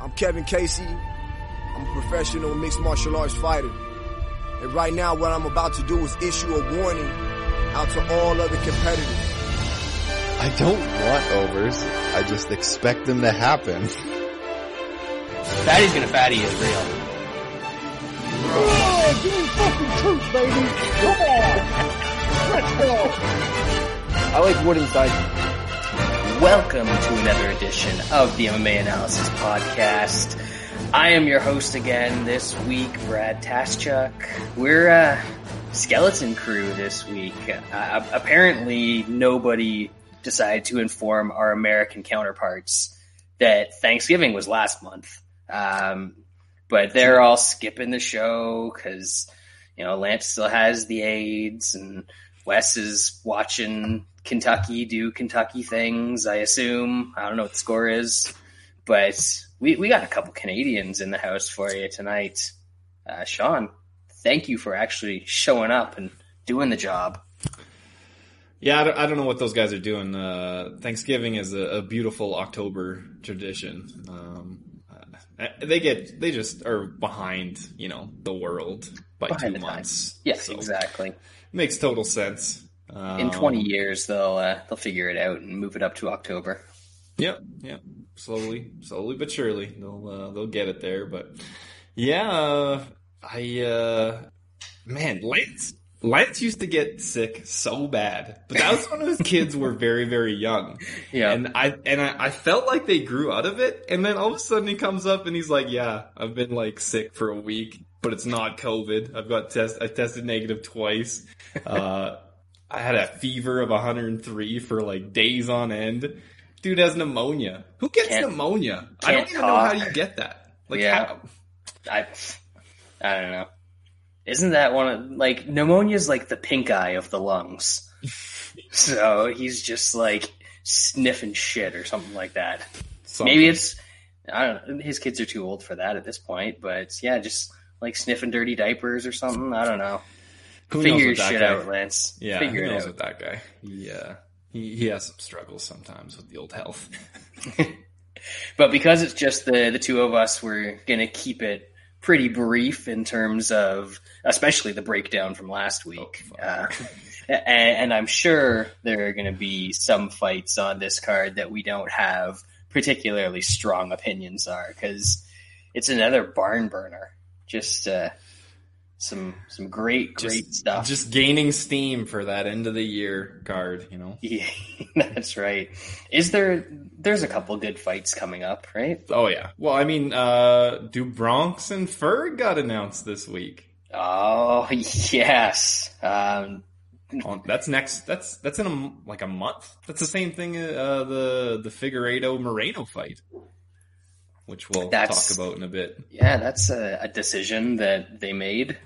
I'm Kevin Casey. I'm a professional mixed martial arts fighter. And right now, what I'm about to do is issue a warning out to all other competitors. I don't want overs. I just expect them to happen. Fatty's gonna fatty is real. Oh, give me fucking truth, baby. Come on. Let's go. I like wood inside. Welcome to another edition of the MMA Analysis Podcast. I am your host again this week, Brad Taschuk. We're a skeleton crew this week. Uh, apparently, nobody decided to inform our American counterparts that Thanksgiving was last month. Um, but they're all skipping the show because, you know, Lance still has the AIDS and Wes is watching Kentucky do Kentucky things, I assume. I don't know what the score is, but we, we got a couple Canadians in the house for you tonight. Uh, Shaun, thank you for actually showing up and doing the job. Yeah, I don't, I don't know what those guys are doing. Uh, Thanksgiving is a, a, beautiful October tradition. Um, uh, they get they just are behind, you know, the world by behind two months. Time. Yes, so exactly. Makes total sense. Um, In 20 years, they'll uh, they'll figure it out and move it up to October. Yep, yep. Slowly, slowly but surely, they'll uh, they'll get it there. But yeah, uh, I uh, man, Lance Lance used to get sick so bad, but that was when his kids were very, very young. Yeah. And I, and I, I, felt like they grew out of it. And then all of a sudden he comes up and he's like, yeah, I've been like sick for a week, but it's not COVID. I've got test, I tested negative twice. Uh, I had a fever of 103 for like days on end. Dude has pneumonia. Who gets can't, pneumonia? Can't I don't even talk. know how you get that. Like yeah. How? I I don't know. Isn't that one of like pneumonia is like the pink eye of the lungs? so he's just like sniffing shit or something like that. Something. Maybe it's I don't know. His kids are too old for that at this point, but yeah, just like sniffing dirty diapers or something. I don't know. Who Figure your shit guy, out, Lance. Yeah, Figure who knows with that guy? Yeah, he, he has some struggles sometimes with the old health. but because it's just the the two of us, we're gonna keep it pretty brief in terms of, especially the breakdown from last week. Oh, uh, and, and, I'm sure there are going to be some fights on this card that we don't have particularly strong opinions are because it's another barn burner. Just uh, some some great great just, stuff. Just gaining steam for that end of the year card, you know. Yeah, that's right. Is there? There's a couple good fights coming up, right? Oh yeah. Well, I mean, uh do Bronx and Ferg got announced this week? Oh yes. Um, oh, that's next. That's that's in a like a month. That's the same thing. Uh, the the Figueiredo Moreno fight which we'll that's, talk about in a bit. Yeah, that's a, a decision that they made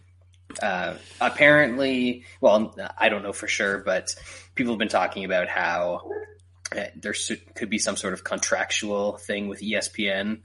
uh, apparently, well, I don't know for sure, but people have been talking about how uh, there could be some sort of contractual thing with ESPN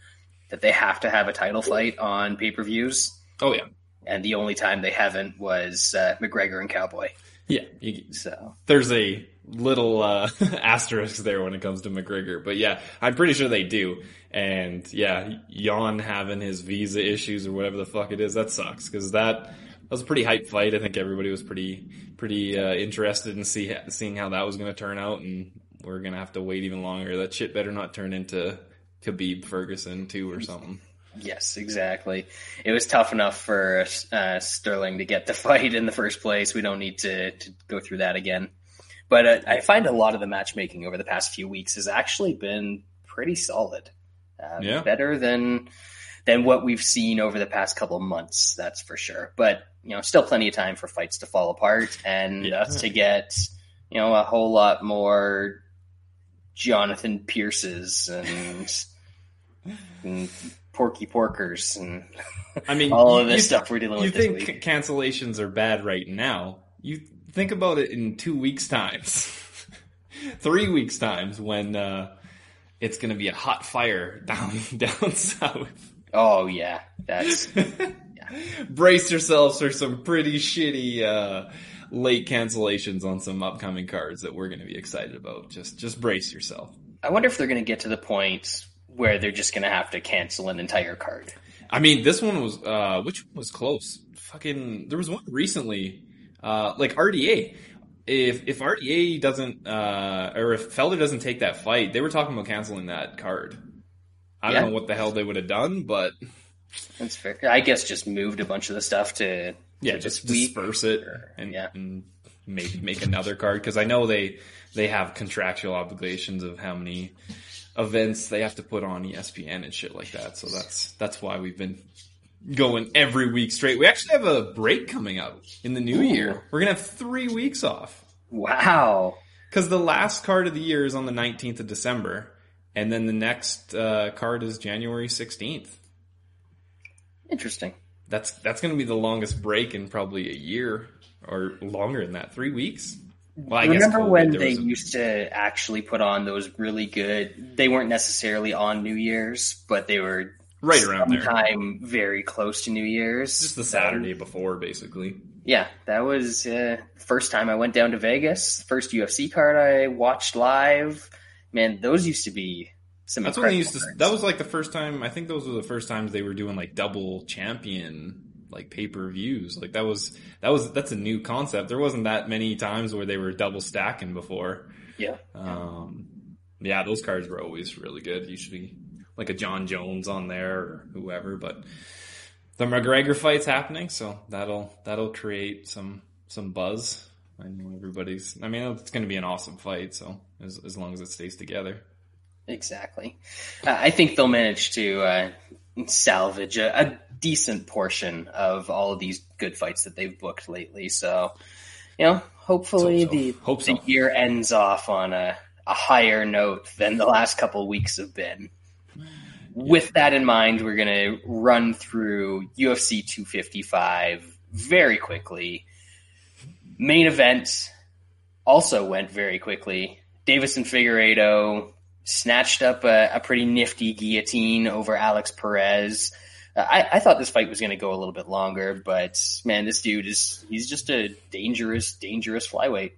that they have to have a title fight on pay per views. Oh yeah, and the only time they haven't was uh, McGregor and Cowboy. Yeah, you, so there's a little uh, asterisk there when it comes to McGregor, but yeah, I'm pretty sure they do. And yeah, Yan having his visa issues or whatever the fuck it is, that sucks because that that was a pretty hype fight. I think everybody was pretty pretty uh, interested in see seeing how that was going to turn out, and we're going to have to wait even longer. That shit better not turn into Khabib Ferguson two or something. Yes, exactly. It was tough enough for uh, Sterling to get the fight in the first place. We don't need to, to go through that again. But uh, I find a lot of the matchmaking over the past few weeks has actually been pretty solid. Uh, yeah. Better than than what we've seen over the past couple of months, that's for sure. But you know, still plenty of time for fights to fall apart and yeah. us to get, you know, a whole lot more Jonathan Pearces and, and Porky Porkers and I mean all of this stuff we're dealing with. You think cancellations are bad right now? You think about it in two weeks times, three weeks times when uh, it's going to be a hot fire down down south. Oh yeah, that's brace yourselves for some pretty shitty uh, late cancellations on some upcoming cards that we're going to be excited about. Just just brace yourself. I wonder if they're going to get to the point where they're just going to have to cancel an entire card. I mean, this one was uh which one was close? Fucking there was one recently uh like RDA. If if RDA doesn't uh or if Felder doesn't take that fight, they were talking about canceling that card. I don't know what the hell they would have done, but That's fair. I guess just moved a bunch of the stuff to yeah, to just disperse it and, yeah. and maybe make another card because I know they they have contractual obligations of how many events they have to put on ESPN and shit like that. So that's that's why we've been going every week straight. We actually have a break coming up in the new Ooh. year. We're gonna have three weeks off Wow. because the last card of the year is on the nineteenth of December, and then the next uh, card is January sixteenth. Interesting. That's that's going to be the longest break in probably a year or longer than that. Three weeks. Well, I Remember COVID, when they a- used to actually put on those really good? They weren't necessarily on New Year's, but they were right around there, sometime very close to New Year's. just the Saturday before, basically. Yeah, that was uh, first time I went down to Vegas. First UFC card I watched live. Man, those used to be. That's when they used to. That was like the first time. I think those were the first times they were doing like double champion like pay per views. Like that was that was that's a new concept. There wasn't that many times where they were double stacking before. yeah. Um, yeah, those cards were always really good. Usually, like a Jon Jones on there or whoever. But the McGregor fight's happening, so that'll that'll create some some buzz. I know everybody's. I mean, it's going to be an awesome fight. So as as long as it stays together. Exactly. Uh, I think they'll manage to uh, salvage a, a decent portion of all of these good fights that they've booked lately. So, you know, hopefully Hope so. the, Hope so. the year ends off on a, a higher note than the last couple weeks have been. With that in mind, we're going to run through UFC 255 very quickly. Main event also went very quickly. Deiveson and Figueiredo snatched up a, a pretty nifty guillotine over Alex Perez. Uh, I, I thought this fight was going to go a little bit longer, but man, this dude is, he's just a dangerous, dangerous flyweight.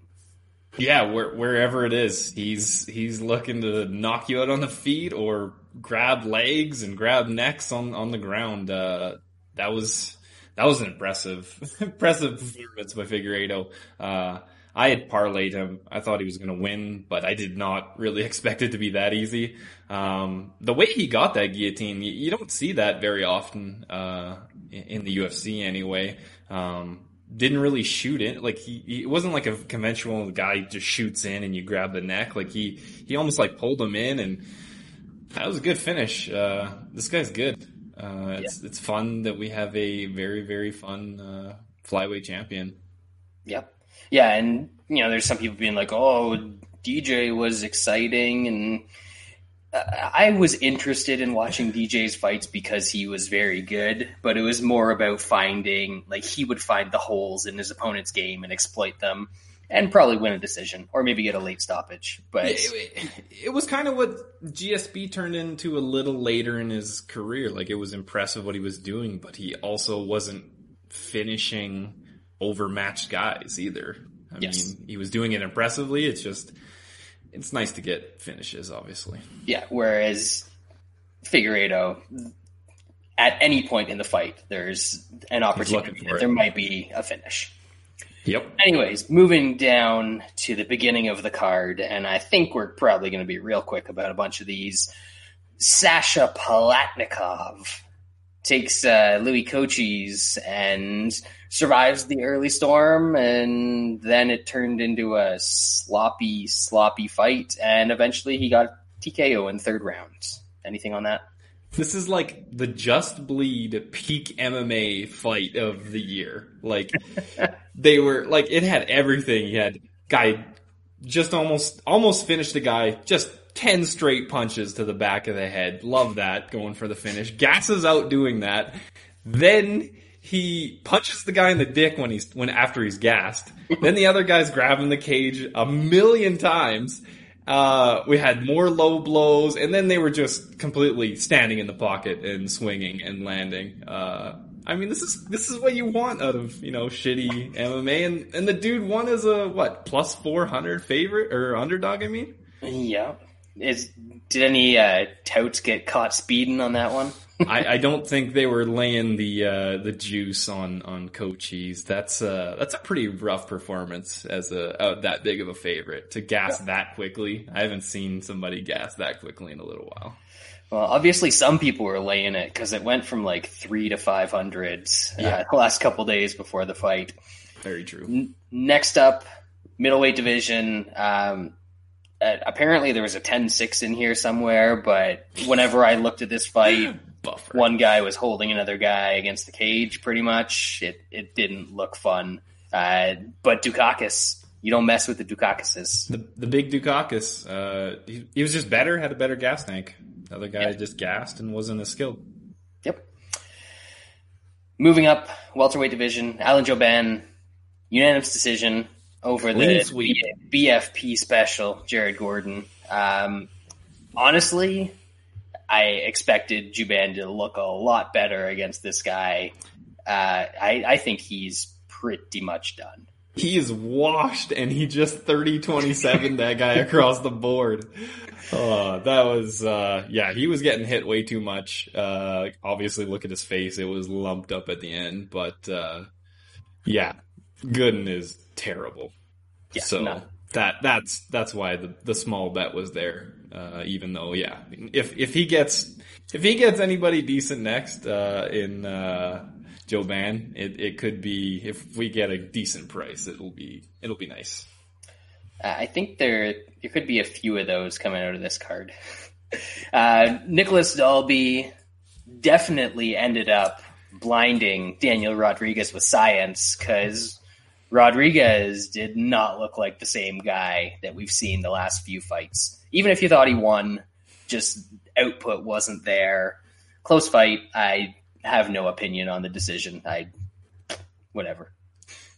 Yeah, where, wherever it is, he's he's looking to knock you out on the feet or grab legs and grab necks on on the ground. Uh, that was that was an impressive impressive performance by Figueiredo. Uh, I had parlayed him. I thought he was going to win, but I did not really expect it to be that easy. Um, the way he got that guillotine, you, you don't see that very often uh, in, the UFC anyway. Um, didn't really shoot it. Like he, he it wasn't like a conventional guy just shoots in and you grab the neck. Like he, he almost like pulled him in and that was a good finish. Uh, this guy's good. Uh, it's, it's fun that we have a very, very fun, uh, flyweight champion. Yep. Yeah, and you know, there's some people being like, "Oh, DJ was exciting," and uh, I was interested in watching DJ's fights because he was very good, but it was more about finding like he would find the holes in his opponent's game and exploit them, and probably win a decision or maybe get a late stoppage. But It, it- was kind of what GSP turned into a little later in his career. Like it was impressive what he was doing, but he also wasn't finishing overmatched guys either. I Yes. mean, he was doing it impressively. It's just, it's nice to get finishes, obviously. yeah, whereas Figueiredo. At any point in the fight, there's an opportunity that there might be a finish. Yep. Anyways, moving down to the beginning of the card, and I think we're probably going to be real quick about a bunch of these. Sasha Palatnikov takes uh, Louis Cosce and survives the early storm, and then it turned into a sloppy, sloppy fight, and eventually he got TKO in third round. Anything on that? This is like the Just Bleed peak MMA fight of the year. Like they were like it had everything. You had guy just almost almost finished the guy, just ten straight punches to the back of the head. Love that going for the finish. Gasses out doing that. Then he punches the guy in the dick when he's when after he's gassed. then the other guy's grabbing the cage a million times. Uh, we had more low blows, and then they were just completely standing in the pocket and swinging and landing. Uh, I mean, this is this is what you want out of you know shitty MMA, and and the dude won as a what plus four hundred favorite or underdog. I mean, Yeah, it's Did any uh, touts get caught speeding on that one? I, I, don't think they were laying the uh, the juice on on Cosce. That's uh that's a pretty rough performance as a uh, that big of a favorite to gas yeah. that quickly. I haven't seen somebody gas that quickly in a little while. Well, obviously, some people were laying it because it went from like three to five hundreds uh, yeah. the last couple days before the fight. Very true. N- next up, middleweight division. Um, uh, apparently, there was a 10-6 in here somewhere, but whenever I looked at this fight, Buffer. one guy was holding another guy against the cage. Pretty much, it it didn't look fun. Uh, but Daukaus, you don't mess with the Daukauses. The the big Daukaus, uh, he, he was just better, had a better gas tank. The other guy yep. just gassed and wasn't as skilled. Yep. Moving up, welterweight division, Alan Jouban, unanimous decision over the sweep. BFP special, Jared Gordon. Um, honestly, I expected Jouban to look a lot better against this guy. Uh, I, I think he's pretty much done. He is washed and he just 30 27 that guy across the board. Oh, that was, uh, yeah, he was getting hit way too much. Uh, obviously look at his face. It was lumped up at the end, but, uh, yeah, Gooden is terrible. Yeah, so no. that, that's, that's why the, the small bet was there. Uh, even though, yeah, if, if he gets, if he gets anybody decent next, uh, in, uh, Jouban, it, it could be, if we get a decent price, it'll be, it'll be nice. Uh, I think there there could be a few of those coming out of this card. Uh, Nicolas Dalby definitely ended up blinding Daniel Rodriguez with science because Rodriguez did not look like the same guy that we've seen the last few fights. Even if you thought he won, just output wasn't there. Close fight. I have no opinion on the decision. I whatever.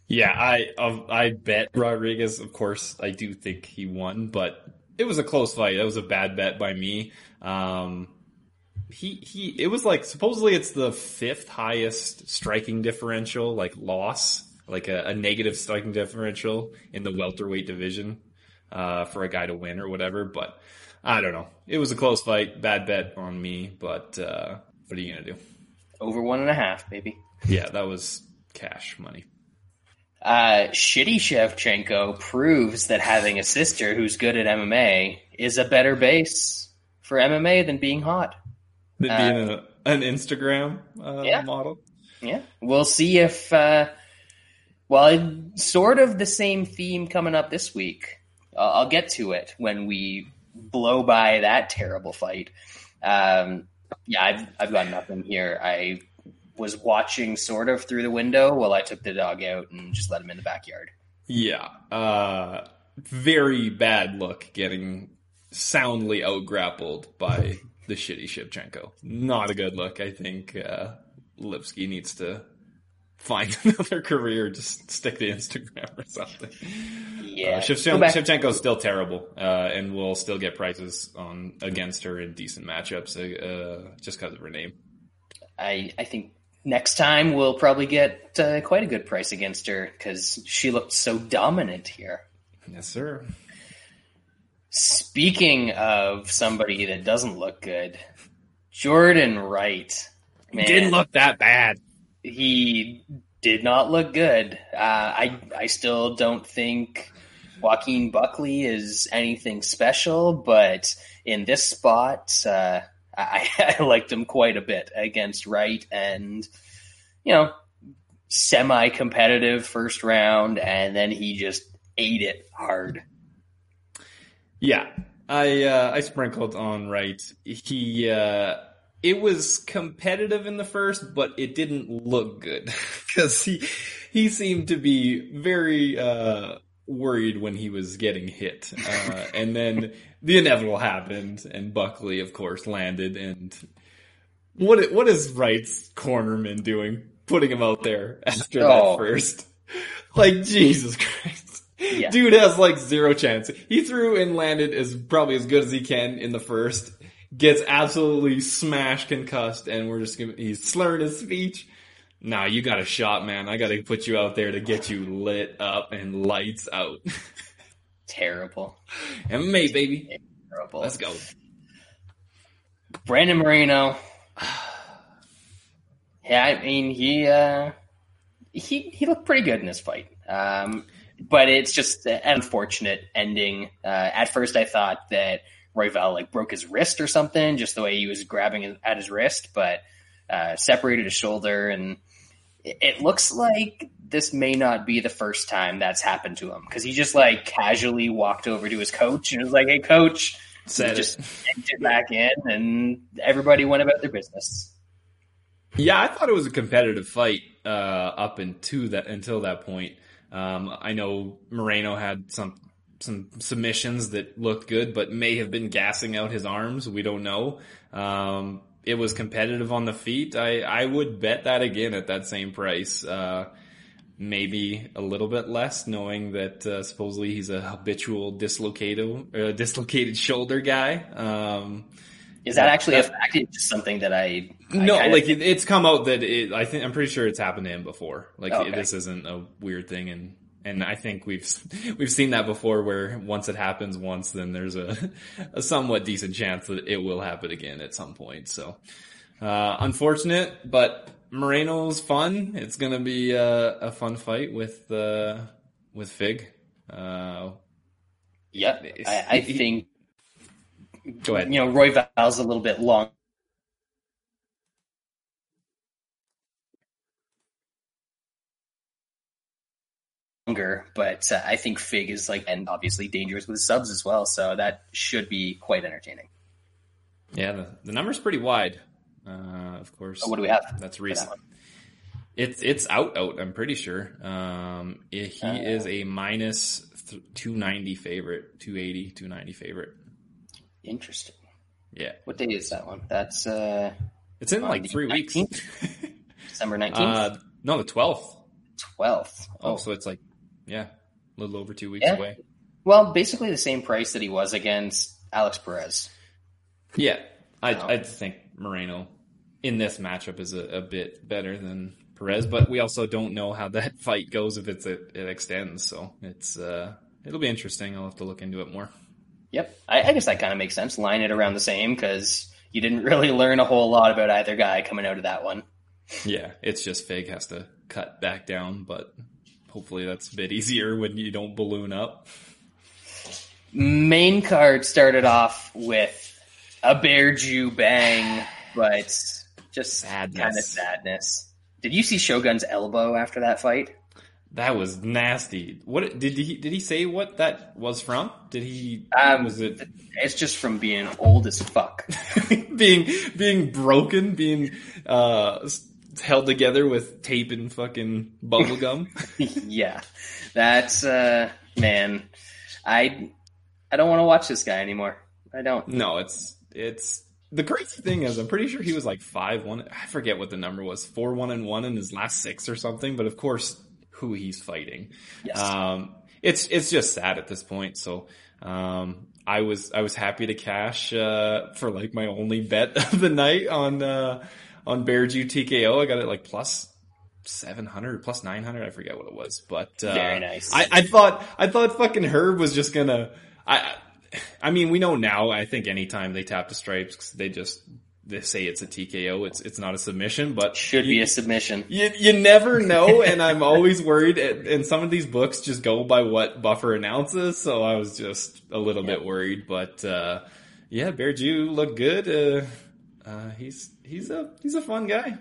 Yeah, I I bet Rodriguez. Of course, I do think he won, but it was a close fight. It was a bad bet by me. Um, he he. It was like supposedly it's the fifth highest striking differential, like loss, like a, a negative striking differential in the welterweight division uh, for a guy to win or whatever. But I don't know. It was a close fight. Bad bet on me, but uh, what are you gonna do? Over one and a half, baby. Yeah, that was cash money. Uh, Shitty Shevchenko proves that having a sister who's good at MMA is a better base for MMA than being hot. Than uh, being a, an Instagram uh, yeah. model. Yeah, we'll see if. Uh, well, sort of the same theme coming up this week. I'll get to it when we blow by that terrible fight. Um, yeah, I've I've got nothing here. I was watching sort of through the window while I took the dog out and just let him in the backyard. Yeah. Uh, very bad look getting soundly out grappled by the shitty Shevchenko. Not a good look. I think uh, Lipski needs to find another career, just stick to Instagram or something. Yeah, uh, Shevchenko, is still terrible, uh, and will still get prices on against her in decent matchups uh, just because of her name. I I think next time we'll probably get uh, quite a good price against her because she looked so dominant here. Yes, sir. Speaking of somebody that doesn't look good, Jordan Wright. Man, didn't look that bad. He did not look good. Uh, I I still don't think Joaquin Buckley is anything special, but in this spot, uh, I, I liked him quite a bit against Wright, and you know, semi-competitive first round, and then he just ate it hard. Yeah, I uh, I sprinkled on Wright. He uh, it was competitive in the first, but it didn't look good because he he seemed to be very uh, worried when he was getting hit, uh, and then the inevitable happened, and Buckley, of course, landed. And what what is Wright's cornerman doing, putting him out there after oh. that first? Like Jesus Christ, yeah. dude has like zero chance. He threw and landed as probably as good as he can in the first. Gets absolutely smashed, concussed, and we're just gonna, he's slurring his speech. Nah, you got a shot, man. I got to put you out there to get you lit up and lights out. Terrible. MMA, baby. Terrible. Let's go. Brandon Moreno. Yeah, I mean he uh, he he looked pretty good in this fight. Um, but it's just an unfortunate ending. Uh, at first, I thought that Royval like broke his wrist or something, just the way he was grabbing at his wrist, but uh, separated his shoulder, and it, it looks like this may not be the first time that's happened to him because he just like casually walked over to his coach and was like, "Hey, coach," Said just it back in, and everybody went about their business. Yeah, I thought it was a competitive fight uh, up into that until that point. Um, I know Moreno had some some submissions that looked good, but may have been gassing out his arms. We don't know. Um, it was competitive on the feet. I I would bet that again at that same price. Uh, maybe a little bit less, knowing that uh, supposedly he's a habitual dislocated uh, dislocated shoulder guy. Um, Is that actually a fact? It's just something that I, I no, like it, it's come out that it. I think I'm pretty sure it's happened to him before. Like Okay. this isn't a weird thing, and and I think we've we've seen that before. Where once it happens once, then there's a a somewhat decent chance that it will happen again at some point. So uh, unfortunate, but Moreno's fun. It's gonna be a, a fun fight with uh, with Fig. Uh, Yep. I, I think go ahead. you know Royval's a little bit long. Longer, but uh, I think Fig is like, and obviously dangerous with subs as well, so that should be quite entertaining. Yeah, the, the number's pretty wide. Uh, of course. So what do we have? That's for that recent. It's it's out out. I'm pretty sure. Um, he Uh, is a minus th- 290 favorite, 280, 290 favorite. Interesting. Yeah, What day is that one? That's uh, it's in like three weeks. December nineteenth, uh, no, the 12th. twelfth. Oh, so it's like yeah, a little over two weeks Yeah. away. Well, basically the same price that he was against Alex Perez. Yeah, I. I think Moreno in this matchup is a, a bit better than Perez, but we also don't know how that fight goes if it's it, it extends. So it's uh, it'll be interesting. I'll have to look into it more. Yep, I, I guess that kind of makes sense. Line it around the same because you didn't really learn a whole lot about either guy coming out of that one. Yeah, it's just Fig has to cut back down, but hopefully that's a bit easier when you don't balloon up. Main card started off with a Bear Jew bang, but just Sadness. kind of sadness. Did you see Shogun's elbow after that fight? That was nasty. What did he did he say what that was from? Did he Um, was it It's just from being old as fuck. being being broken, being uh s- held together with tape and fucking bubble gum? yeah, that's uh, man. I I don't want to watch this guy anymore. I don't. no, it's it's the crazy thing is I'm pretty sure he was like five one. I forget what the number was, four one and one in his last six or something. But of course, who he's fighting. Yes. Um, it's it's just sad at this point. So um, I was I was happy to cash uh, for like my only bet of the night on uh, on Bear Jew TKO. I got it like plus seven hundred, plus nine hundred. I forget what it was, but uh, Very nice. I, I thought I thought fucking Herb was just gonna. I I mean we know now. I think anytime they tap the stripes, they just they say it's a TKO. It's it's not a submission, but Should be a submission. you, you never know, and I'm always worried. And and some of these books just go by what Buffer announces, so I was just a little bit worried. But uh, yeah, Bear Jew looked good. Uh, uh, he's he's a he's a fun guy.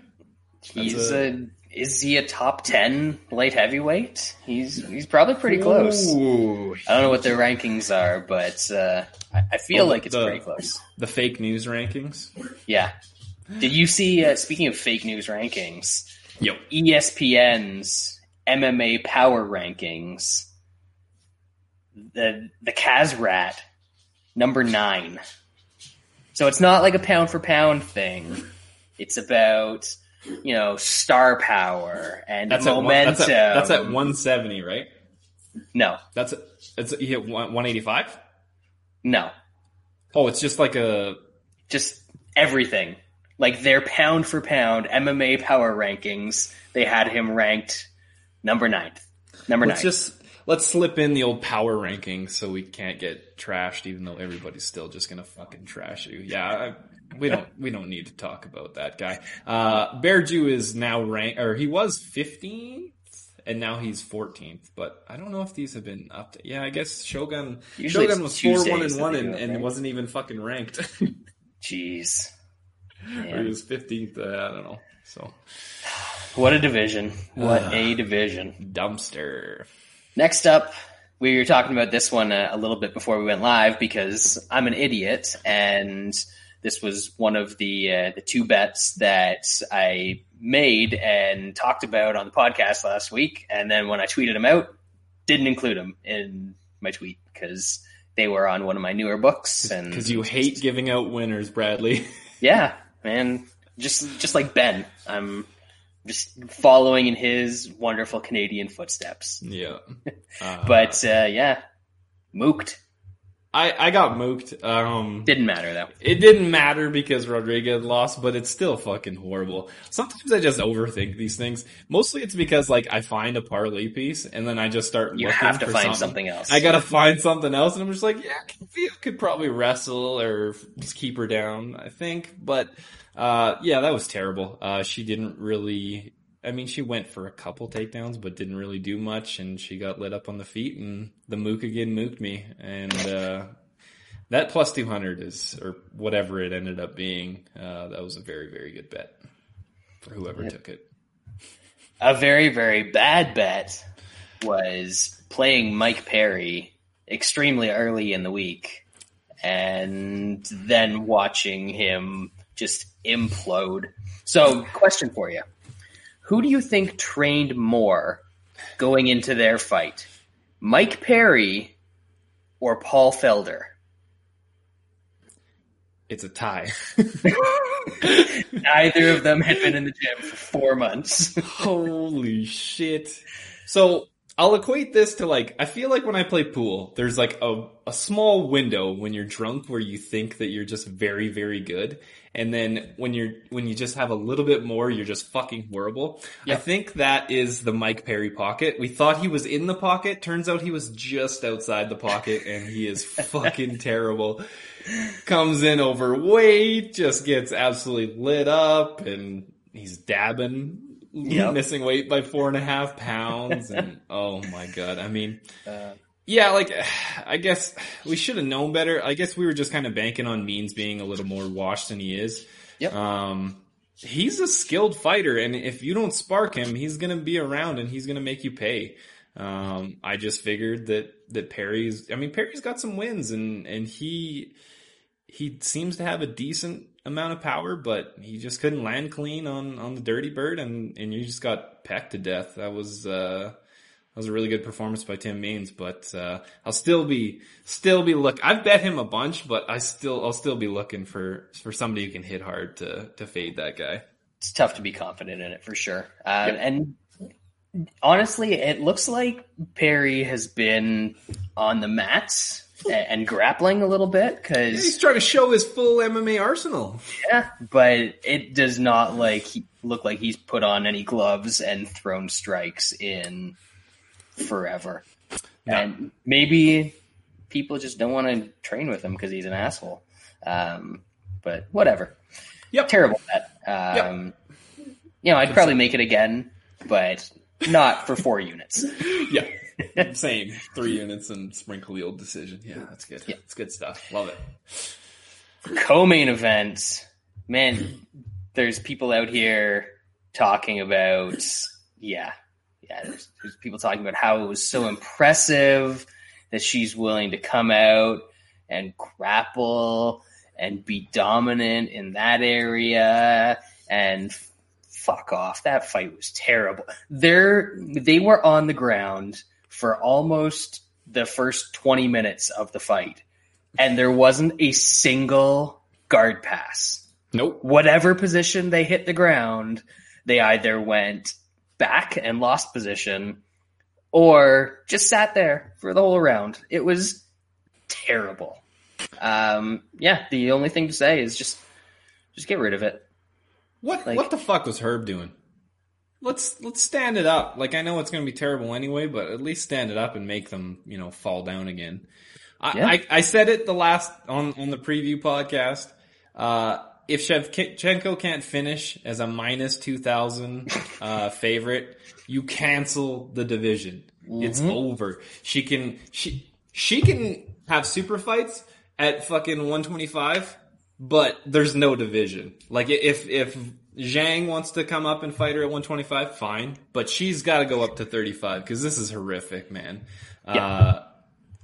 He's a- a. Is he a top ten light heavyweight? He's he's probably pretty close. Ooh. I don't know what their rankings are, but uh, I, I feel Oh, like it's the- pretty close. The fake news rankings. Yeah. Did you see? Uh, speaking of fake news rankings, ESPN's MMA power rankings, the the Kaz Rat number nine. So it's not like a pound for pound thing. It's about you know star power and that's at, one, momentum. that's, at, that's at 170, right? no, That's it's he hit 185. no, Oh, it's just like a just everything. Like their pound for pound MMA power rankings, they had him ranked number ninth. Number let's nine. just let's slip in the old power rankings so we can't get trashed, even though everybody's still just gonna fucking trash you. Yeah, we don't we don't need to talk about that guy. Uh, Bear Jew is now ranked, or he was 15th, and now he's 14th. But I don't know if these have been up. Yeah, I guess Shogun Usually Shogun was four one and one, and, and wasn't even fucking ranked. Jeez. or he was 15th. Uh, I don't know. So What a division. What a division. dumpster. Next up, we were talking about this one a, a little bit before we went live because I'm an idiot, and this was one of the uh, the two bets that I made and talked about on the podcast last week. And then when I tweeted them out, didn't include them in my tweet because they were on one of my newer books. And Because you hate giving out winners, Bradley. yeah, man, just just like Ben, I'm just following in his wonderful Canadian footsteps. yeah. Uh, But uh, yeah, mooked. I, I got mooked. Um, Didn't matter though. it didn't matter because Rodriguez lost, but it's still fucking horrible. Sometimes I just overthink these things. Mostly it's because like I find a parlay piece and then I just start You looking have to for find something else. I gotta find something else, and I'm just like, yeah, Calvillo could probably wrestle or just keep her down. I think, but uh, yeah, that was terrible. Uh, she didn't really. I mean, she went for a couple takedowns, but didn't really do much, and she got lit up on the feet, and the mook again mooked me, and uh, that plus two hundred is or whatever it ended up being. Uh, that was a very very good bet for whoever took it. A very very bad bet was playing Mike Perry extremely early in the week, and then watching him just implode. So, question for you: Who do you think trained more going into their fight, Mike Perry or Paul Felder? It's a tie. Neither of them had been in the gym for four months. Holy shit. So I'll equate this to like, I feel like when I play pool, there's like a, a small window when you're drunk where you think that you're just very, very good. And then when you're, when you just have a little bit more, you're just fucking horrible. I think that is the Mike Perry pocket. We thought he was in the pocket. Turns out he was just outside the pocket and he is fucking terrible. Comes in overweight, just gets absolutely lit up and he's dabbing Yep. missing weight by four and a half pounds and oh my god i mean Uh, yeah like i guess we should have known better i guess we were just kind of banking on means being a little more washed than he is Yep. um he's a skilled fighter and if you don't spark him he's gonna be around and he's gonna make you pay um i just figured that that perry's i mean perry's got some wins and and he he seems to have a decent amount of power, but he just couldn't land clean on, on the dirty bird and, and you just got pecked to death. That was, uh, that was a really good performance by Tim Means, but, uh, I'll still be, still be look, I've bet him a bunch, but I still, I'll still be looking for, for somebody who can hit hard to, to fade that guy. it's tough to be confident in it for sure. Uh, And honestly, it looks like Perry has been on the mats and grappling a little bit because He's trying to show his full MMA arsenal. yeah, but it does not like look like he's put on any gloves and thrown strikes in forever. And maybe people just don't want to train with him because he's an asshole. Um, but whatever. Yep. Terrible bet. Um, You know, I'd probably make it again, but not for four units. Yeah. Same. Three units and sprinkle yield decision. Yeah, that's good. Yeah. It's good stuff. Love it. Co-main event, man. There's people out here talking about, yeah, yeah. There's, there's people talking about how it was so impressive that she's willing to come out and grapple and be dominant in that area and fuck off. That fight was terrible. They're, they were on the ground for almost the first 20 minutes of the fight and there wasn't a single guard pass. Nope. Whatever position they hit the ground, they either went back and lost position or just sat there for the whole round. It was terrible. Um, yeah, the only thing to say is just just get rid of it. What Like- what the fuck was Herb doing? Let's let's stand it up. Like I know it's going to be terrible anyway, but at least stand it up and make them you know fall down again. I Yeah. I, I said it the last on on the preview podcast. Uh, if Shevchenko can't finish as a minus 2000 uh, favorite, you cancel the division. Mm-hmm. It's over. She can she she can have super fights at fucking 125, but there's no division. Like if if Zhang wants to come up and fight her at 125, fine, but she's got to go up to 35 because this is horrific, man. Yeah. Uh,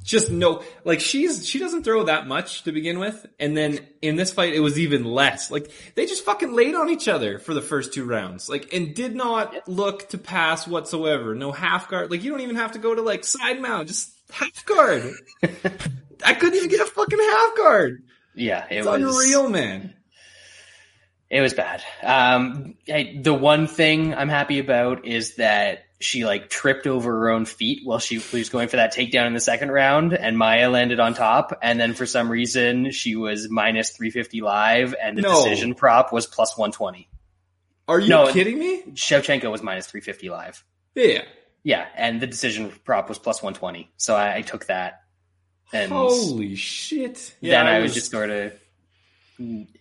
just no, like she's, she doesn't throw that much to begin with. And then in this fight, it was even less. Like they just fucking laid on each other for the first two rounds. Like, and did not look to pass whatsoever. No half guard. Like you don't even have to go to like side mount, just half guard. I couldn't even get a fucking half guard. Yeah, it it's was unreal, man. It was bad. Um, I, the one thing I'm happy about is that she like tripped over her own feet while she was going for that takedown in the second round, and Maia landed on top. And then for some reason, she was minus 350 live, and the no. decision prop was plus 120. Are you no, kidding me? Shevchenko was minus 350 live. Yeah. Yeah, and the decision prop was plus 120. So I, I took that. And Holy shit. Yeah, then I was, was just sort of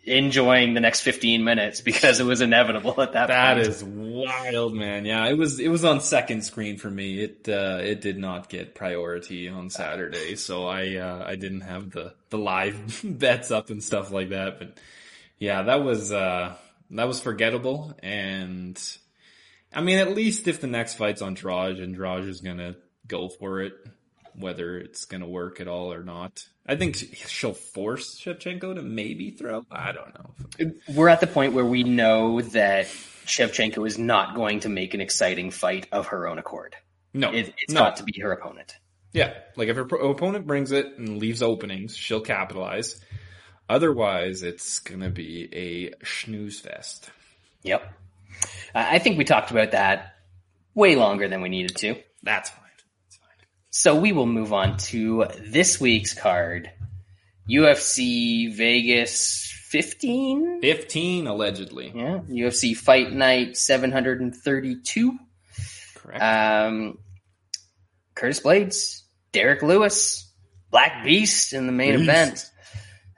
enjoying the next 15 minutes because it was inevitable at that That point. is wild, man. Yeah, it was it was on second screen for me. It uh it did not get priority on Saturday, so I uh I didn't have the the live bets up and stuff like that, but yeah, that was uh that was forgettable and I mean at least if the next fight's on Draj and Draj is going to go for it whether it's going to work at all or not. I think she'll force Shevchenko to maybe throw. I don't know. We're at the point where we know that Shevchenko is not going to make an exciting fight of her own accord. No, it, has no. got to be her opponent. Yeah, like if her opponent brings it and leaves openings, she'll capitalize. Otherwise, it's going to be a snooze fest. Yep. I think we talked about that way longer than we needed to. That's fine. So we will move on to this week's card. UFC Vegas 15? 15, allegedly. Yeah. UFC Fight Night 732. Correct. Um, Curtis Blaydes, Derrick Lewis, Black Beast in the main Beast. event.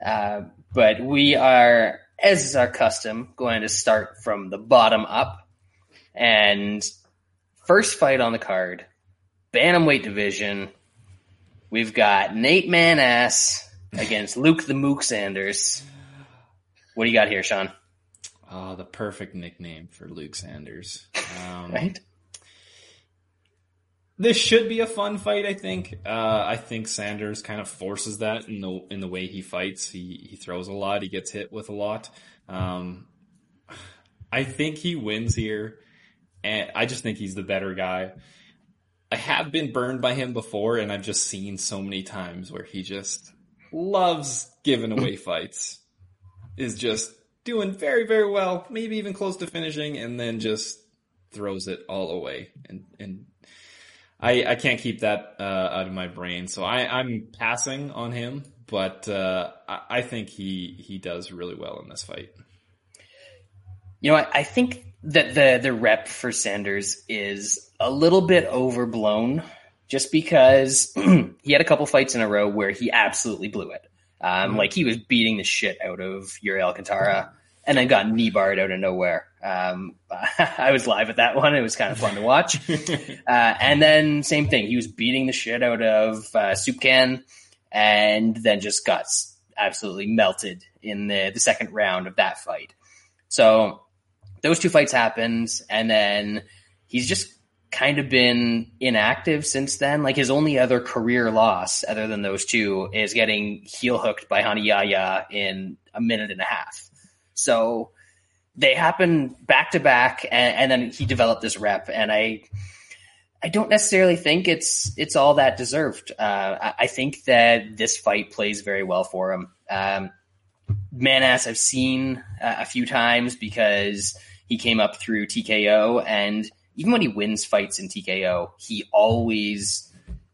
Uh, but we are, as is our custom, going to start from the bottom up. And first fight on the card bantamweight division, we've got Nate Maness against Luke the Mook Sanders. What do you got here, Shaun? Oh, the perfect nickname for Luke Sanders. Um, right? This should be a fun fight. I think. Uh, I think Sanders kind of forces that in the in the way he fights. He he throws a lot. He gets hit with a lot. Um, I think he wins here, and I just think he's the better guy. I have been burned by him before, and I've just seen so many times where he just loves giving away fights. Is just doing very, very well, maybe even close to finishing, and then just throws it all away. And and I I can't keep that uh, out of my brain, so I I'm passing on him. But uh, I, I think he he does really well in this fight. You know, I, I think that the the rep for Sanders is a little bit overblown, just because he had a couple fights in a row where he absolutely blew it. Um, mm-hmm. Like he was beating the shit out of Yuri Alcantara, and then got knee barred out of nowhere. Um, I was live at that one; it was kind of fun to watch. uh, and then same thing, he was beating the shit out of uh, Can and then just got absolutely melted in the the second round of that fight. So those two fights happened, and then he's just kind of been inactive since then. Like his only other career loss, other than those two, is getting heel hooked by Rani Yahya in a minute and a half. So they happen back to back, and then he developed this rep, and I. I don't necessarily think it's it's all that deserved. Uh, I, I, think that this fight plays very well for him. Um, Maness I've seen uh, a few times because he came up through TKO, and even when he wins fights in TKO, he always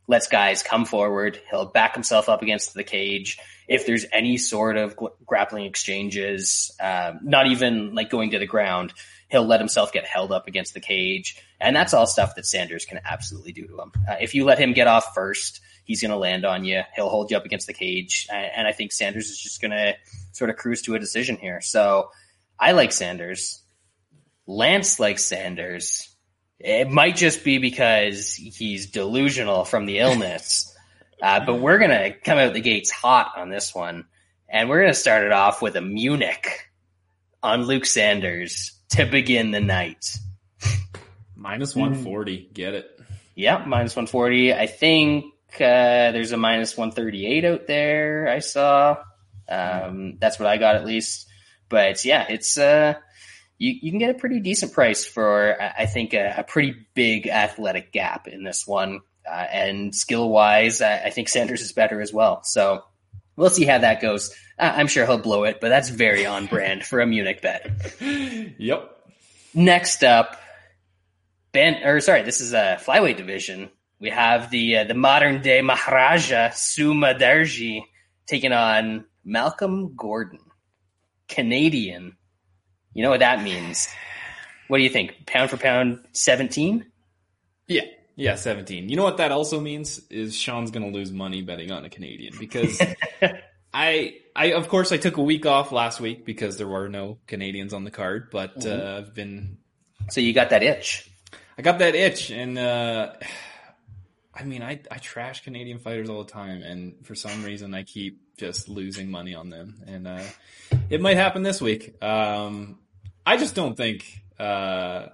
lets guys come forward. He'll back himself up against the cage. If there's any sort of grappling exchanges, um, not even like going to the ground, he'll let himself get held up against the cage. And that's all stuff that Sanders can absolutely do to him. Uh, if you let him get off first, he's going to land on you. He'll hold you up against the cage. And I think Sanders is just going to sort of cruise to a decision here. So I like Sanders. Lance likes Sanders. It might just be because he's delusional from the illness. Uh, but we're going to come out the gates hot on this one. And we're going to start it off with a Munich on Luke Sanders to begin the night. Minus 140. Get it. Yep, minus 140. I think uh, there's a minus 138 out there. I saw. Um, that's what I got at least. But yeah, it's uh, you, you can get a pretty decent price for I think a, a pretty big athletic gap in this one. Uh, and skill wise, I, I, think Sanders is better as well. So we'll see how that goes. Uh, I'm sure he'll blow it, but that's very on brand for a Munich bet. yep. Next up, Ben, or sorry, this is a flyweight division. We have the uh, the modern day Maharaja Su Mudaerji taking on Malcolm Gordon, Canadian. You know what that means? What do you think? Pound for pound, seventeen? Yeah, yeah, seventeen. You know what that also means is Shaun's going to lose money betting on a Canadian because I, I of course I took a week off last week because there were no Canadians on the card, but mm-hmm. uh, I've been. So you got that itch. I got that itch, and uh, I mean, I I trash Canadian fighters all the time, and for some reason I keep just losing money on them, and uh, it might happen this week. Um, I just don't think uh,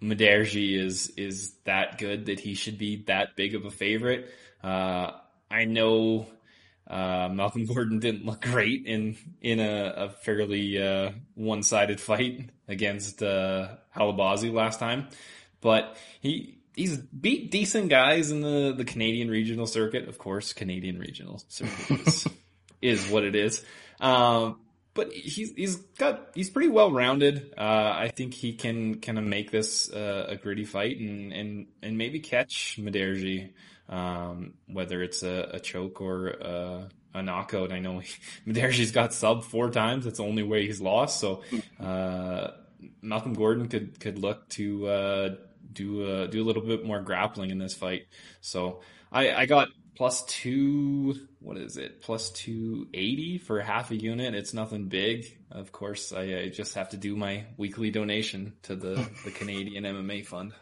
Mudaerji is is that good that he should be that big of a favorite. Uh, I know uh, Malcolm Gordon didn't look great in in a, a fairly uh, one sided fight against uh, Albazi last time, but he he's beat decent guys in the, the Canadian regional circuit. Of course, Canadian regional circuit is, is what it is. Um, but he's he's got he's pretty well rounded. Uh, I think he can kind of make this uh, a gritty fight and and and maybe catch Mudaerji, um, whether it's a, a choke or a, a knockout. I know Mudaerji's got sub four times. That's the only way he's lost. So uh, Malcolm Gordon could could look to uh, do a, do a little bit more grappling in this fight. So I, I got plus two, what is it? Plus 280 for half a unit. It's nothing big. Of course, I, I just have to do my weekly donation to the, the Canadian MMA fund.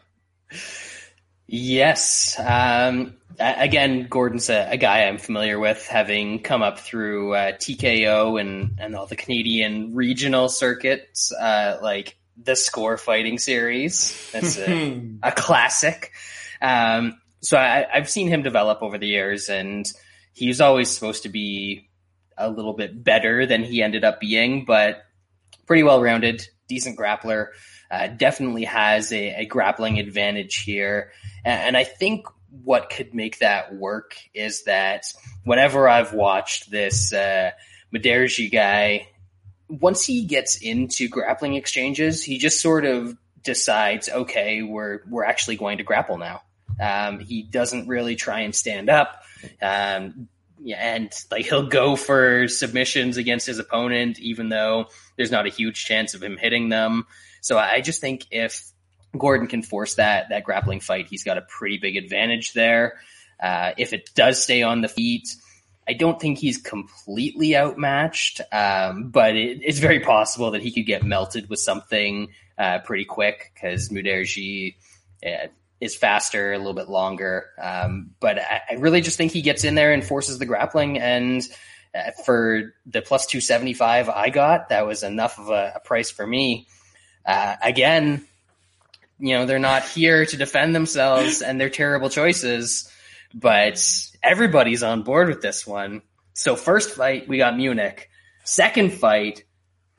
Yes. Um, again, Gordon's a, a, guy I'm familiar with, having come up through uh, TKO and, and all the Canadian regional circuits. Uh, like the score fighting series. That's a, a classic. Um, so I, I've seen him develop over the years, and he's always supposed to be a little bit better than he ended up being, but pretty well rounded, decent grappler. Uh, definitely has a, a, grappling advantage here. And, and, I think what could make that work is that whenever I've watched this uh, Mudaerji guy once he gets into grappling exchanges, he just sort of decides, okay, we're we're actually going to grapple now. Um, he doesn't really try and stand up. Um, and like he'll go for submissions against his opponent, even though there's not a huge chance of him hitting them. So I just think if Gordon can force that that grappling fight, he's got a pretty big advantage there. Uh, if it does stay on the feet, I don't think he's completely outmatched, um, but it, it's very possible that he could get melted with something uh, pretty quick because Mudaerji uh, is faster, a little bit longer. Um, but I, I, really just think he gets in there and forces the grappling. And uh, for the plus 275 I got, that was enough of a, a price for me. Uh, again, you know, they're not here to defend themselves and their terrible choices but everybody's on board with this one. So first fight, we got Munich. Second fight,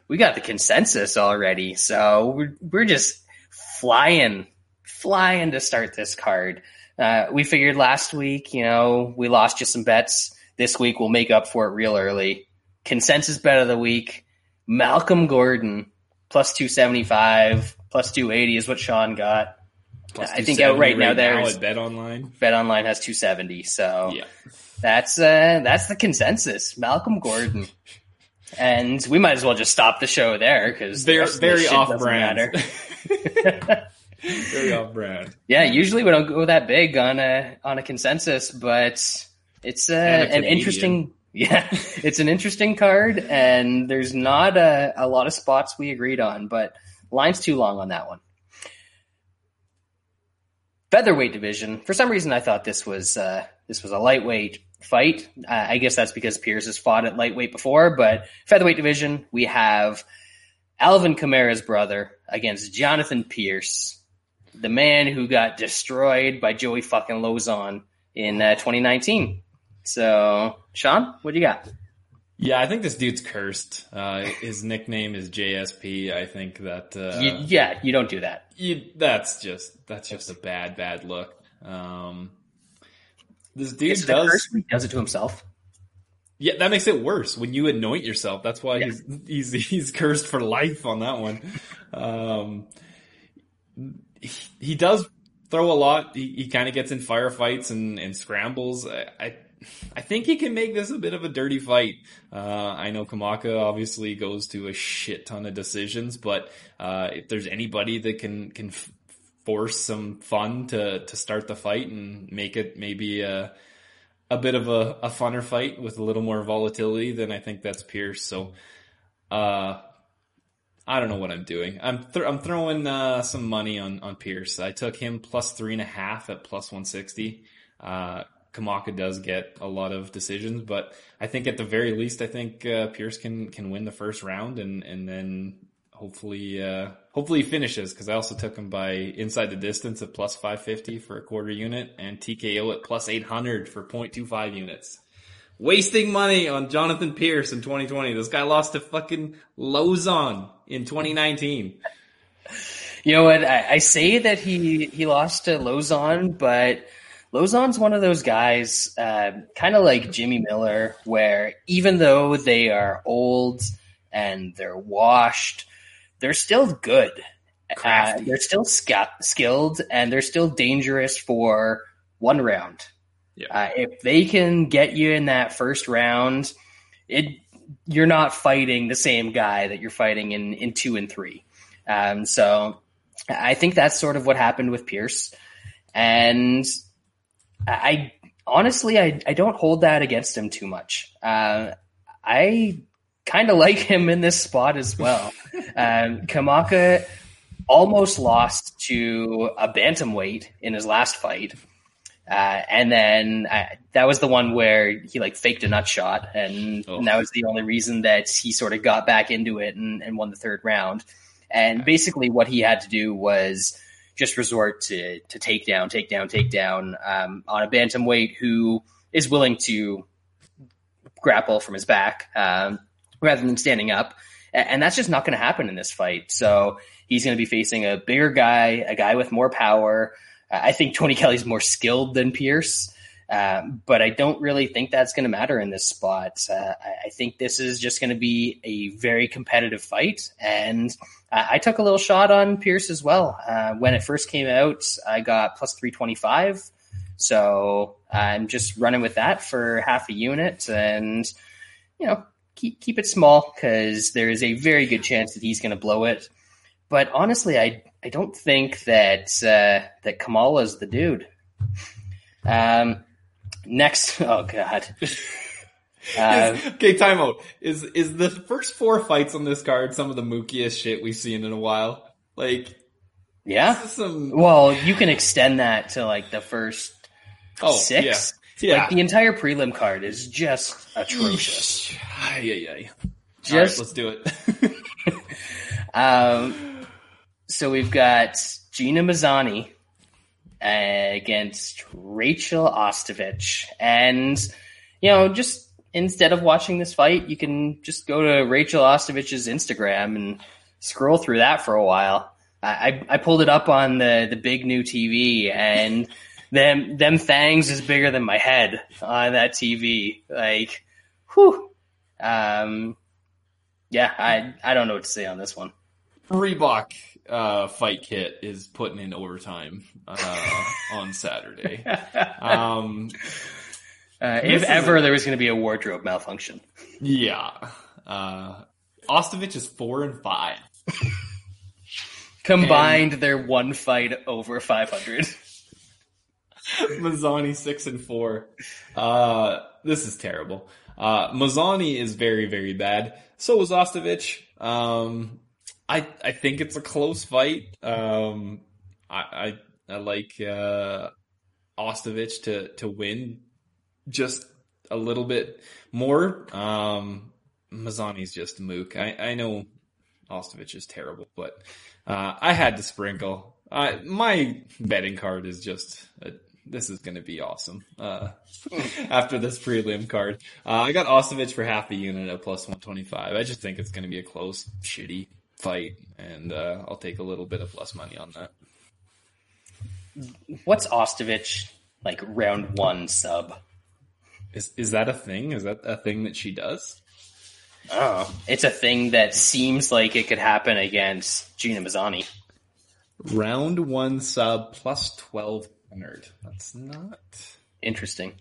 we got the consensus already. So we're, we're just flying, flying to start this card. Uh, we figured last week, you know, we lost just some bets. This week we'll make up for it real early. Consensus bet of the week, Malcolm Gordon, plus 275, plus 280 is what Shaun got. Plus I think out right now now there's- at Bet Online. Bet Online has 270, so Yeah. that's uh, that's the consensus. Malcolm Gordon, and we might as well just stop the show there because They're very off brand. very brand. Yeah, usually we don't go that big on a on a consensus, but it's uh, an interesting. Yeah, it's an interesting card, and there's not a, a lot of spots we agreed on, but line's too long on that one. Featherweight division. For some reason, I thought this was uh, this was a lightweight fight. Uh, I guess that's because Pearce has fought at lightweight before, but featherweight division, we have Alvin Kamara's brother against Jonathan Pearce, the man who got destroyed by Joey fucking Lauzon in uh, 2019. So, Shaun, what do you got? Yeah, I think this dude's cursed. Uh, his nickname is JSP. I think that uh, You- yeah, you don't do that. you, that's just that's just a bad bad look. Um, this dude Is it a does does it to himself. Yeah, that makes it worse when you anoint yourself. That's why Yeah. he's he's he's cursed for life on that one. Um, he, does throw a lot. He, he kind of gets in firefights and, and scrambles. I, I I think he can make this a bit of a dirty fight. Uh, I know Kamaka obviously goes to a shit ton of decisions, but uh, if there's anybody that can can f- force some fun to to start the fight and make it maybe a a bit of a, a funner fight with a little more volatility, then I think that's Pearce. So, uh, I don't know what I'm doing. I'm th- I'm throwing uh, some money on on Pearce. I took him plus three and a half at plus 160. Uh, Kamaka does get a lot of decisions, but I think at the very least, I think uh, Pearce can can win the first round and and then hopefully uh, hopefully he finishes because I also took him by inside the distance at plus 550 for a quarter unit and TKO at plus 800 for 0.25 units. Wasting money on Jonathan Pearce in 2020. This guy lost to fucking Lauzon in 2019. You know what? I, I say that he he lost to Lauzon, but Lauzon's one of those guys, uh, kind of like Jimmy Miller, where even though they are old and they're washed, they're still good. Uh, they're still sca- skilled and they're still dangerous for one round. Yeah. Uh, if they can get you in that first round, it you're not fighting the same guy that you're fighting in in two and three. Um, so I think that's sort of what happened with Pearce, and I honestly I, I don't hold that against him too much. Uh, I kind of like him in this spot as well. um, Kamaka almost lost to a bantamweight in his last fight. Uh, and then uh, that was the one where he like faked a nut shot, and, Oh. and that was the only reason that he sort of got back into it and, and won the third round. And basically, what he had to do was just resort to to takedown, takedown, takedown um, on a bantamweight who is willing to grapple from his back um, rather than standing up, and that's just not going to happen in this fight. So he's going to be facing a bigger guy, a guy with more power. I think Tony Kelley's more skilled than Pearce. Um, but I don't really think that's going to matter in this spot. Uh, I, I think this is just going to be a very competitive fight, and I took a little shot on Pearce as well. Uh, when it first came out, I got plus 325. So I'm just running with that for half a unit and, you know, keep, keep it small because there is a very good chance that he's going to blow it. But honestly, I, I don't think that, uh, that Kamaka's the dude. Um, next, oh God. Uh, Is- okay, timeout. Is is the first four fights on this card some of the mookiest shit we've seen in a while? Like yeah. some Well, you can extend that to like the first oh six. yeah yeah. Like the entire prelim card is just atrocious. Ay, ay, ay. All right, Just let's do it. um, so we've got Gina Mazany against Rachel Ostovich, and you know, just instead of watching this fight, you can just go to Rachel Ostovich's Instagram and scroll through that for a while. I, I I pulled it up on the the big new TV and. Them them fangs is bigger than my head on that TV. Like, whew. Um, yeah, I I don't know what to say on this one. Reebok uh, fight kit is putting in overtime uh, on Saturday. Um, uh, if ever a, there was going to be a wardrobe malfunction. Yeah. Uh, Ostovich is four and five. Combined, and, their one fight over 500. Mazany six and four. Uh, this is terrible. Uh, Mazany is very, very bad. So was Ostovich. Um, I, I think it's a close fight. Um, I, I, I like, uh, Ostovich to, to win just a little bit more. Um, Mazany's just mook. I, I know Ostovich is terrible, but uh, I had to sprinkle. Uh, my betting card is just a, this is going to be awesome. Uh, after this prelim card, uh, I got Ostovich for half a unit at plus one twenty five. I just think it's going to be a close, shitty fight, and uh, I'll take a little bit of less money on that. What's Ostovich like round one sub? Is is that a thing? Is that a thing that she does? Oh, it's a thing that seems like it could happen against Gina Mazany. Round one sub plus twelve hundred. That's not interesting.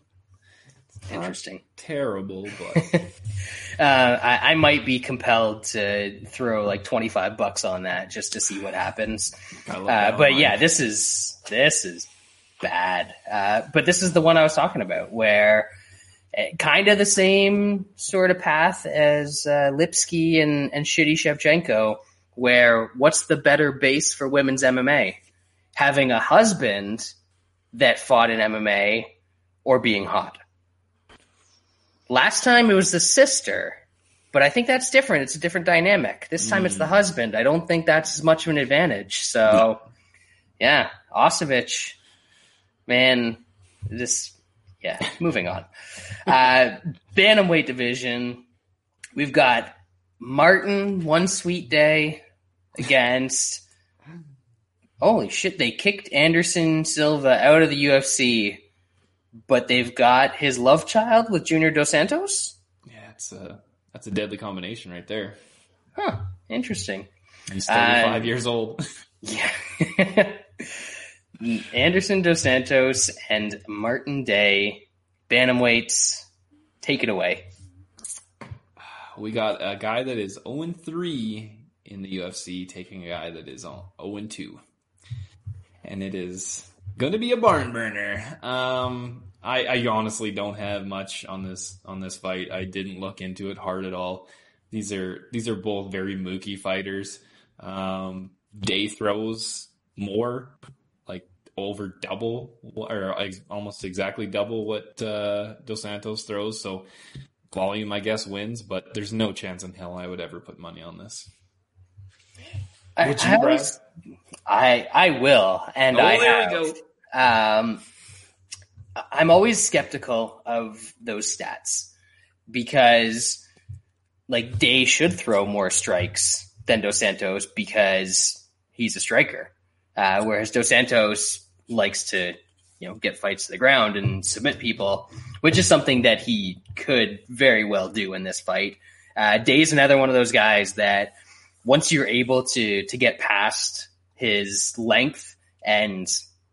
Interesting. Terrible, but uh, I, I, might be compelled to throw like twenty five bucks on that just to see what happens. Uh, but yeah, this is this is bad. Uh, but this is the one I was talking about where Eh, kind of the same sort of path as uh, Lipski and, and Shitty Shevchenko, where what's the better base for women's MMA? Having a husband that fought in MMA or being hot. Last time it was the sister, but I think that's different. It's a different dynamic. This time mm. it's the hmm. husband. I don't think that's as much of an advantage. So, yeah, Ostovich, man, this yeah, moving on. Uh, bantamweight division, we've got Martin one sweet day against. Holy shit! They kicked Anderson Silva out of the UFC, but they've got his love child with Junior Dos Santos. Yeah, it's a that's a deadly combination right there. Huh? Interesting. He's thirty five uh, years old. Yeah. Anderson Dos Santos and Martin Day, bantamweights, take it away. We got a guy that is 0 3 in the UFC taking a guy that is 0 2. And it is going to be a barn burner. Um, I, I honestly don't have much on this on this fight. I didn't look into it hard at all. These are these are both very mooky fighters. Um, Day throws more like over double or almost exactly double what uh, Dos Santos throws. So volume, I guess, wins, but there's no chance in hell I would ever put money on this. I, I, always, I, I will, and oh, I have. Um, I'm always skeptical of those stats because, like, Day should throw more strikes than Dos Santos because he's a striker. Uh, whereas Dos Santos likes to, you know, get fights to the ground and submit people, which is something that he could very well do in this fight. Uh, Day's another one of those guys that once you're able to to get past his length, and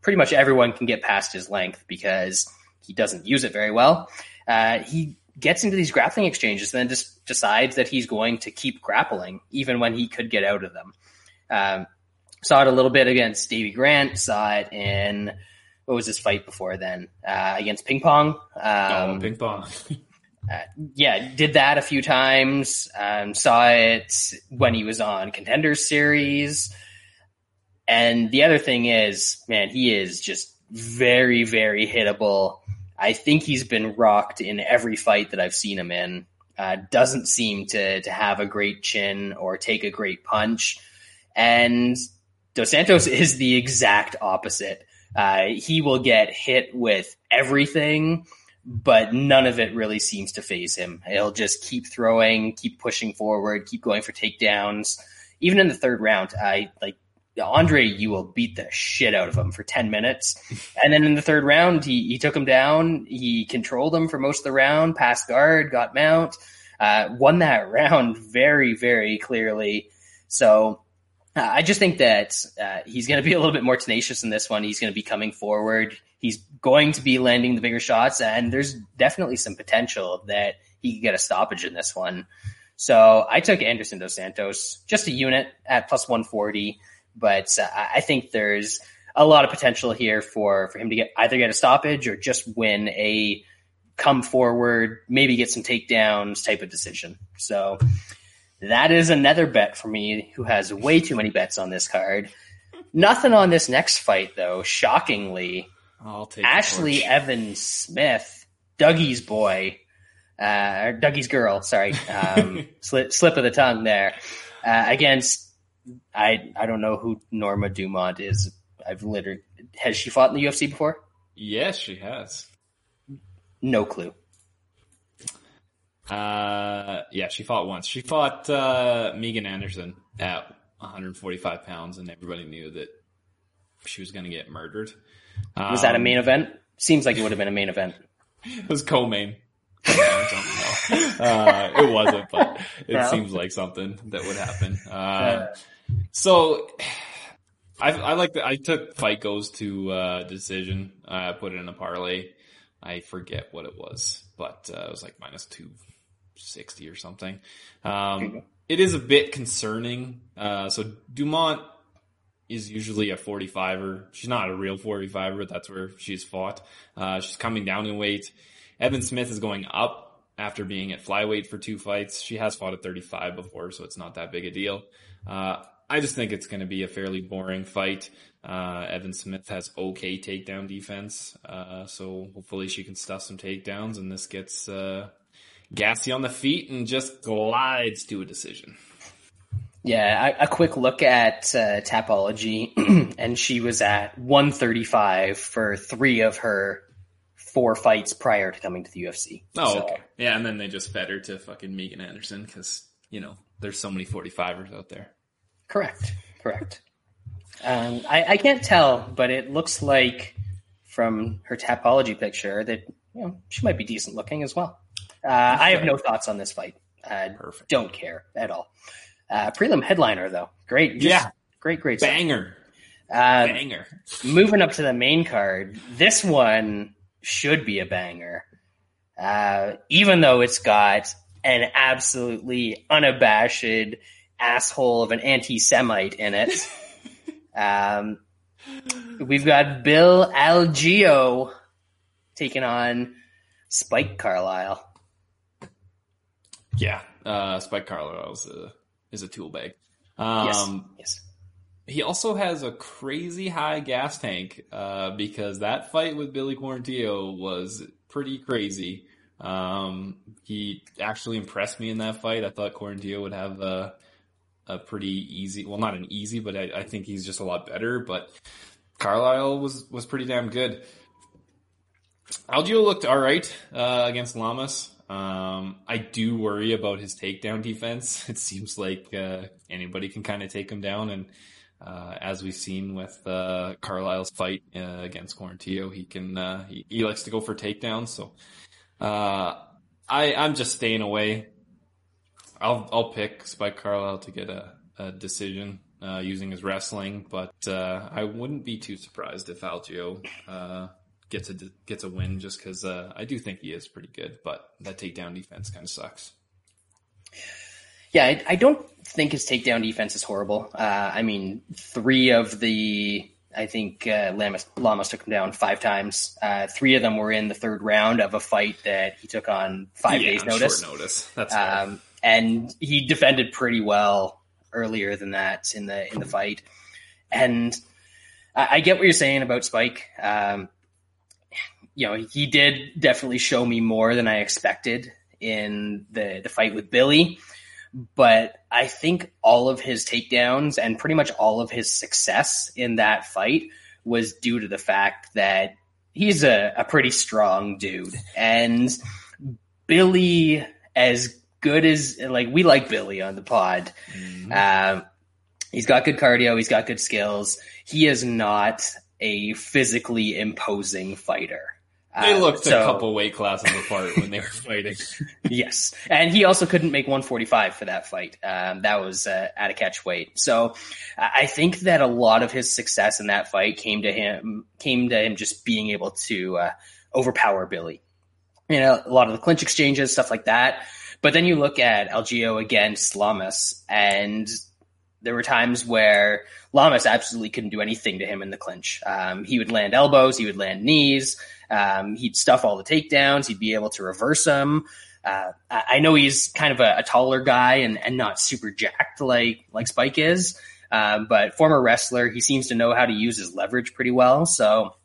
pretty much everyone can get past his length because he doesn't use it very well. Uh, he gets into these grappling exchanges and then just decides that he's going to keep grappling even when he could get out of them. Um, Saw it a little bit against Davey Grant. Saw it in what was his fight before then uh, against Ping Pong. Um, oh, Ping Pong. uh, yeah, did that a few times. Um, saw it when he was on Contenders Series. And the other thing is, man, he is just very, very hittable. I think he's been rocked in every fight that I've seen him in. Uh, doesn't seem to to have a great chin or take a great punch, and Dos Santos is the exact opposite. Uh, he will get hit with everything, but none of it really seems to phase him. He'll just keep throwing, keep pushing forward, keep going for takedowns. Even in the third round, I like Andre Ewell beat the shit out of him for 10 minutes. And then in the third round, he, he took him down. He controlled him for most of the round, passed guard, got mount, uh, won that round very, very clearly. So Uh, I just think that uh, he's going to be a little bit more tenacious in this one. He's going to be coming forward. He's going to be landing the bigger shots, and there's definitely some potential that he could get a stoppage in this one. So I took Anderson dos Santos, just a unit at plus 140, but uh, I think there's a lot of potential here for, for him to get either get a stoppage or just win a come forward, maybe get some takedowns type of decision. So that is another bet for me who has way too many bets on this card. Nothing on this next fight though, shockingly. I'll take Ashley Evans Smith, Dougie's boy, uh, or Dougie's girl, sorry, um, slip, slip of the tongue there, uh, against, I, I don't know who Norma Dumont is. I've literally, has she fought in the UFC before? Yes, she has. No clue. Uh, yeah, she fought once. She fought uh, Megan Anderson at 145 pounds, and everybody knew that she was going to get murdered. Um, was that a main event? Seems like it would have been a main event. It was co-main. uh, it wasn't, but it no. seems like something that would happen. Uh, so I, I like that. I took fight goes to uh, decision. I put it in a parlay. I forget what it was, but uh, it was like minus two sixty or something. Um, it is a bit concerning. Uh, so Dumont is usually a 45er. She's not a real 45er. That's where she's fought. Uh, she's coming down in weight. Evan Smith is going up after being at flyweight for two fights. She has fought at 35 before, so it's not that big a deal. Uh, I just think it's going to be a fairly boring fight. Uh, Evan Smith has okay takedown defense, uh, so hopefully she can stuff some takedowns and this gets uh, gassy on the feet and just glides to a decision. Yeah, a, a quick look at uh, Tapology, and she was at 135 for three of her four fights prior to coming to the UFC. Oh, so, okay. Yeah, and then they just fed her to fucking Megan Anderson because, you know, there's so many 45ers out there. Correct. Correct. Um, I, I can't tell, but it looks like from her Tapology picture that, you know, she might be decent looking as well. Uh, I have no thoughts on this fight. I Perfect. don't care at all. Uh, prelim headliner though, great. Just yeah, great, great banger. Uh, banger. moving up to the main card, this one should be a banger. Uh, even though it's got an absolutely unabashed asshole of an anti-Semite in it. um, we've got Bill Algeo taking on Spike Carlyle. Yeah, uh, Spike Carlyle is a is a tool bag. Um, yes. Yes. He also has a crazy high gas tank uh, because that fight with Billy Quarantillo was pretty crazy. Um, he actually impressed me in that fight. I thought Quarantillo would have a, a pretty easy, well, not an easy, but I, I think he's just a lot better. But Carlyle was was pretty damn good. Algeo looked all right uh, against Lamas. Um, I do worry about his takedown defense. It seems like uh, anybody can kind of take him down, and uh, as we've seen with uh, Carlyle's fight uh, against Quarantillo, he can uh, he, he, likes to go for takedowns. So uh, I I'm just staying away. I'll I'll pick Spike Carlyle to get a, a decision using his wrestling, but I wouldn't be too surprised if Algeo gets a gets a win just because uh, I do think he is pretty good, but that takedown defense kind of sucks. Yeah, I, I, don't think his takedown defense is horrible. Uh, I mean, three of the I think uh, Lamas, Lamas took him down five times. Uh, three of them were in the third round of a fight that he took on five yeah, days notice. Short notice. That's um, and he defended pretty well earlier than that in the in the fight. And I, I get what you're saying about Spike. Um, you know, he did definitely show me more than I expected in the, the fight with Billy. But I think all of his takedowns and pretty much all of his success in that fight was due to the fact that he's a, a pretty strong dude. And Billy, as good as, like, we like Billy on the pod. Mm-hmm. Uh, he's got good cardio, he's got good skills. He is not a physically imposing fighter. They Uh, looked so- a couple weight classes apart when they were fighting. yes, and he also couldn't make 145 for that fight. Um, that was uh, at a catch weight. So I I think that a lot of his success in that fight came to him came to him just being able to uh, overpower Billy. You know, a lot of the clinch exchanges, stuff like that. But then you look at Algeo against Lamas, and there were times where Lamas absolutely couldn't do anything to him in the clinch. Um, he would land elbows, he would land knees, um, he'd stuff all the takedowns, he'd be able to reverse them. Uh, I know he's kind of a, a taller guy and, and not super jacked like like Spike is, um, but former wrestler, he seems to know how to use his leverage pretty well. So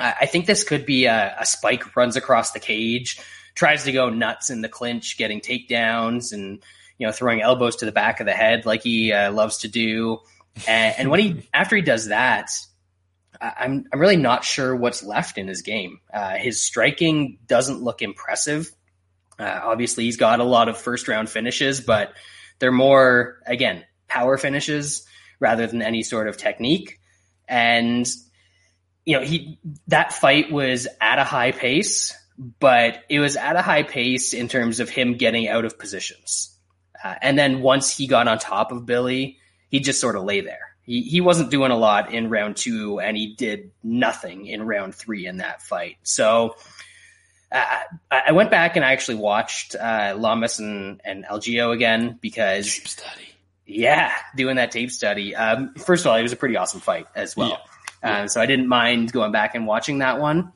I, think this could be a, a Spike runs across the cage, tries to go nuts in the clinch, getting takedowns and you know throwing elbows to the back of the head like he uh, loves to do. And, and when he after he does that, I- I'm I'm really not sure what's left in his game. Uh, his striking doesn't look impressive. Uh, obviously, he's got a lot of first round finishes, but they're more again power finishes rather than any sort of technique. And you know, he that fight was at a high pace, but it was at a high pace in terms of him getting out of positions. Uh, and then once he got on top of Billy, he just sort of lay there. He, he wasn't doing a lot in round two, and he did nothing in round three in that fight. So uh, I I went back and I actually watched uh, Lamas and, and Algeo again because Study. yeah, doing that tape study. Um, first of all, it was a pretty awesome fight as well. Um, so I didn't mind going back and watching that one.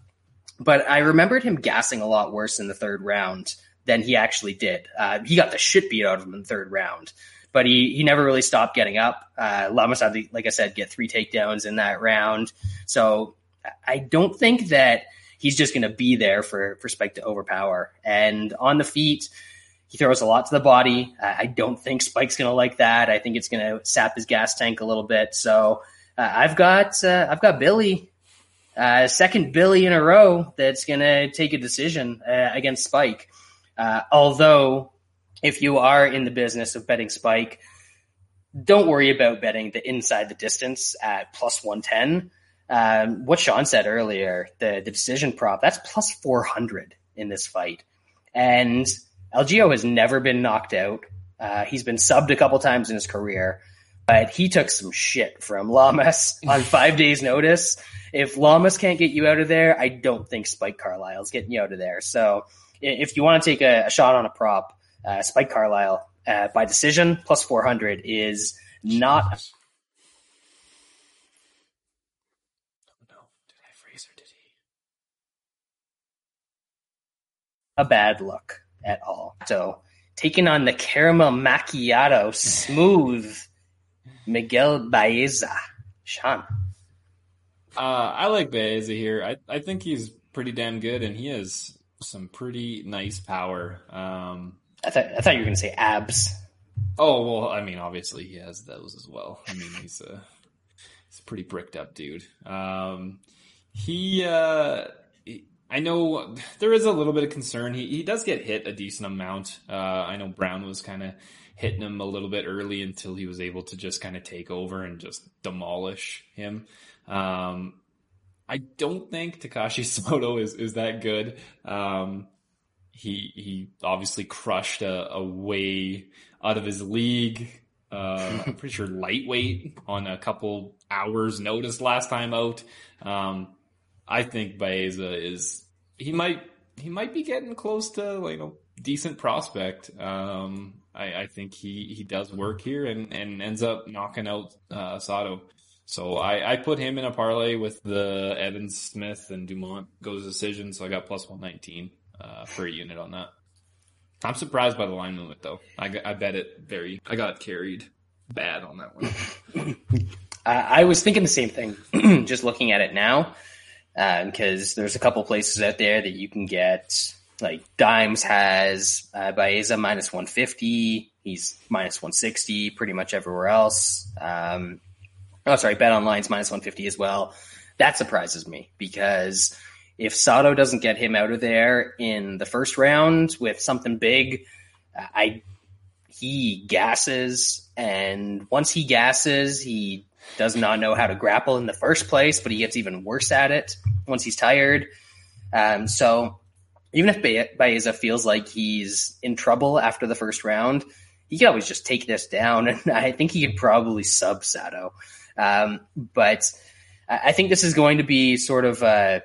But I remembered him gassing a lot worse in the third round than he actually did. Uh, he got the shit beat out of him in the third round, but he, he never really stopped getting up. Uh, Lamas had, to, like I said, get three takedowns in that round. So I don't think that he's just going to be there for, for Spike to overpower. And on the feet, he throws a lot to the body. I don't think Spike's going to like that. I think it's going to sap his gas tank a little bit. So uh, I've got uh, I've got Billy, uh, second Billy in a row that's going to take a decision uh, against Spike. Uh, although, if you are in the business of betting Spike, don't worry about betting the inside the distance at plus one ten. Um, what Shaun said earlier, the the decision prop that's plus four hundred in this fight, and Algeo has never been knocked out. Uh, he's been subbed a couple times in his career, but he took some shit from Lamas on five days' notice. If Lamas can't get you out of there, I don't think Spike Carlyle's getting you out of there. So if you want to take a, a shot on a prop, uh, Spike Carlyle uh, by decision plus 400 is not No, did I freeze or did he? a bad look at all. So taking on the caramel macchiato smooth Miguel Baeza. Shaun. Uh, I like Baeza here. I, I think he's pretty damn good, and he has some pretty nice power. Um, I thought I thought you were going to say abs. oh well, I mean, obviously he has those as well. I mean, he's a he's a pretty bricked up dude. Um, he, uh, he- I know there is a little bit of concern. He he does get hit a decent amount. Uh, I know Brown was kind of hitting him a little bit early until he was able to just kind of take over and just demolish him. Um, I don't think Takashi Sato is, is that good. Um, he, he obviously crushed a, a way out of his league. Uh, I'm pretty sure lightweight on a couple hours notice last time out. Um, I think Baeza is, he might, he might be getting close to, like, you know, decent prospect. Um, I, I think he, he does work here and, and ends up knocking out, uh, Sato. So I, I put him in a parlay with the Evans Smith and Dumont goes decision. So I got plus 119, uh, for a unit on that. I'm surprised by the line movement though. I, I bet it very, I got carried bad on that one. I, I was thinking the same thing, just looking at it now, because there's a couple places out there that you can get. Like Dimes has uh, Baeza minus 150. He's minus 160 pretty much everywhere else. Um, oh, sorry, Bet Online's minus 150 as well. That surprises me because if Sato doesn't get him out of there in the first round with something big, I he gasses, and once he gasses, he does not know how to grapple in the first place, but he gets even worse at it once he's tired. Um, so even if Ba- Baeza feels like he's in trouble after the first round, he can always just take this down, and I think he could probably sub Sato. Um, but I think this is going to be sort of a,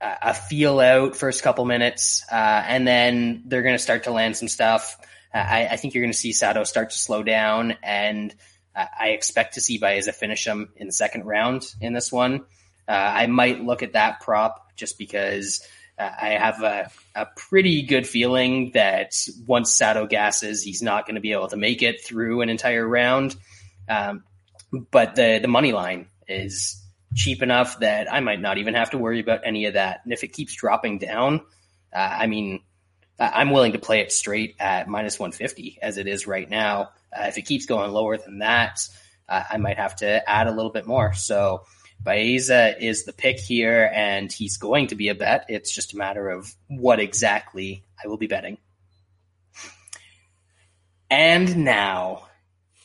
a feel out first couple minutes, uh, and then they're going to start to land some stuff. I, I think you're going to see Sato start to slow down, and I expect to see Baeza finish him in the second round in this one. Uh, I might look at that prop just because I have a, a pretty good feeling that once Sato gasses, he's not going to be able to make it through an entire round. Um, but the the money line is cheap enough that I might not even have to worry about any of that. And if it keeps dropping down, uh, I mean, I'm willing to play it straight at minus 150 as it is right now. Uh, if it keeps going lower than that, uh, I might have to add a little bit more. So Baeza is the pick here, and he's going to be a bet. It's just a matter of what exactly I will be betting. And now,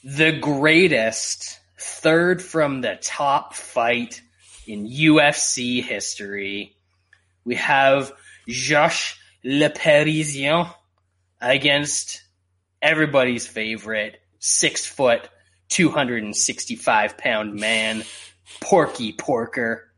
the greatest third from the top fight in UFC history. We have Josh Le Parisien against everybody's favorite six foot, 265 pound man, Porky Porker,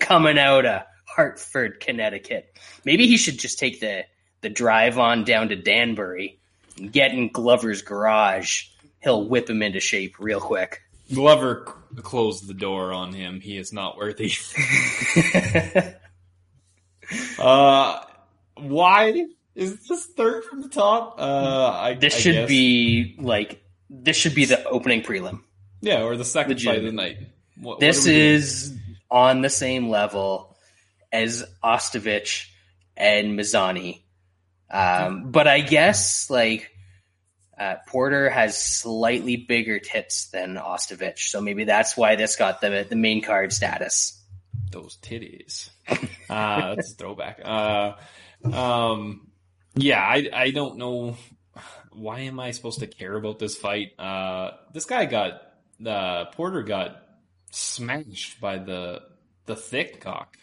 coming out of Hartford, Connecticut. Maybe he should just take the, the drive on down to Danbury and get in Glover's garage. He'll whip him into shape real quick. Glover c- closed the door on him. He is not worthy. uh, why is this third from the top? Uh, I, This I should guess. be like this should be the opening prelim. yeah, or the second fight of the night. What, what This are we doing? is on the same level as Ostovich and Mazany. Um, but I guess like uh, Porter has slightly bigger tits than Ostovich, so maybe that's why this got the the main card status. those titties. Uh, that's a throwback. Uh, um, yeah, I I don't know why am I supposed to care about this fight. Uh, this guy got uh, Porter got smashed by the the thick cock,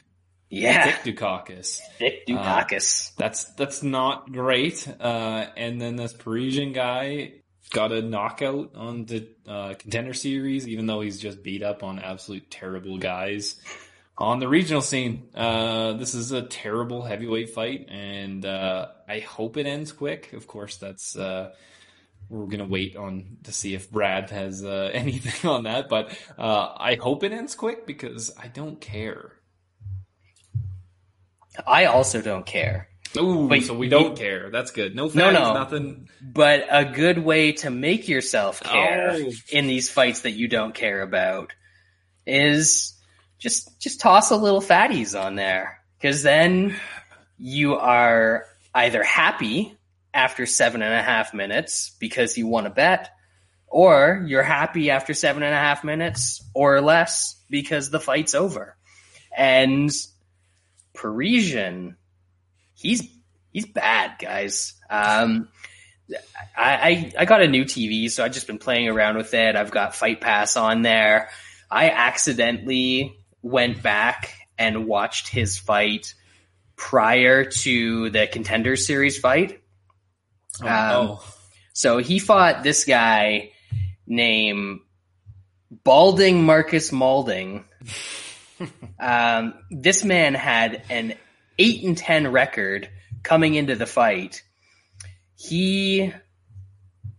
Yeah, thick Daukaus. Thick Daukaus. That's that's not great. Uh, and then this Parisian guy got a knockout on the uh, contender series, even though he's just beat up on absolute terrible guys on the regional scene. Uh, this is a terrible heavyweight fight, and uh, I hope it ends quick. Of course, that's. Uh, we're gonna wait on to see if Brad has uh, anything on that, but uh, I hope it ends quick because I don't care. I also don't care. Ooh, But so we don't care. That's good. No, No, no. nothing. But a good way to make yourself care Oh. in these fights that you don't care about is just just toss a little fatties on there because then you are either happy after seven and a half minutes because you won a bet, or you're happy after seven and a half minutes or less because the fight's over. And Parisian, he's he's bad, guys. Um, I, I I got a new TV, so I've just been playing around with it. I've got Fight Pass on there. I accidentally went back and watched his fight prior to the Contender Series fight. Oh, Um. So he fought this guy named Balding Marcus Malding. um, this man had an eight and ten record coming into the fight. He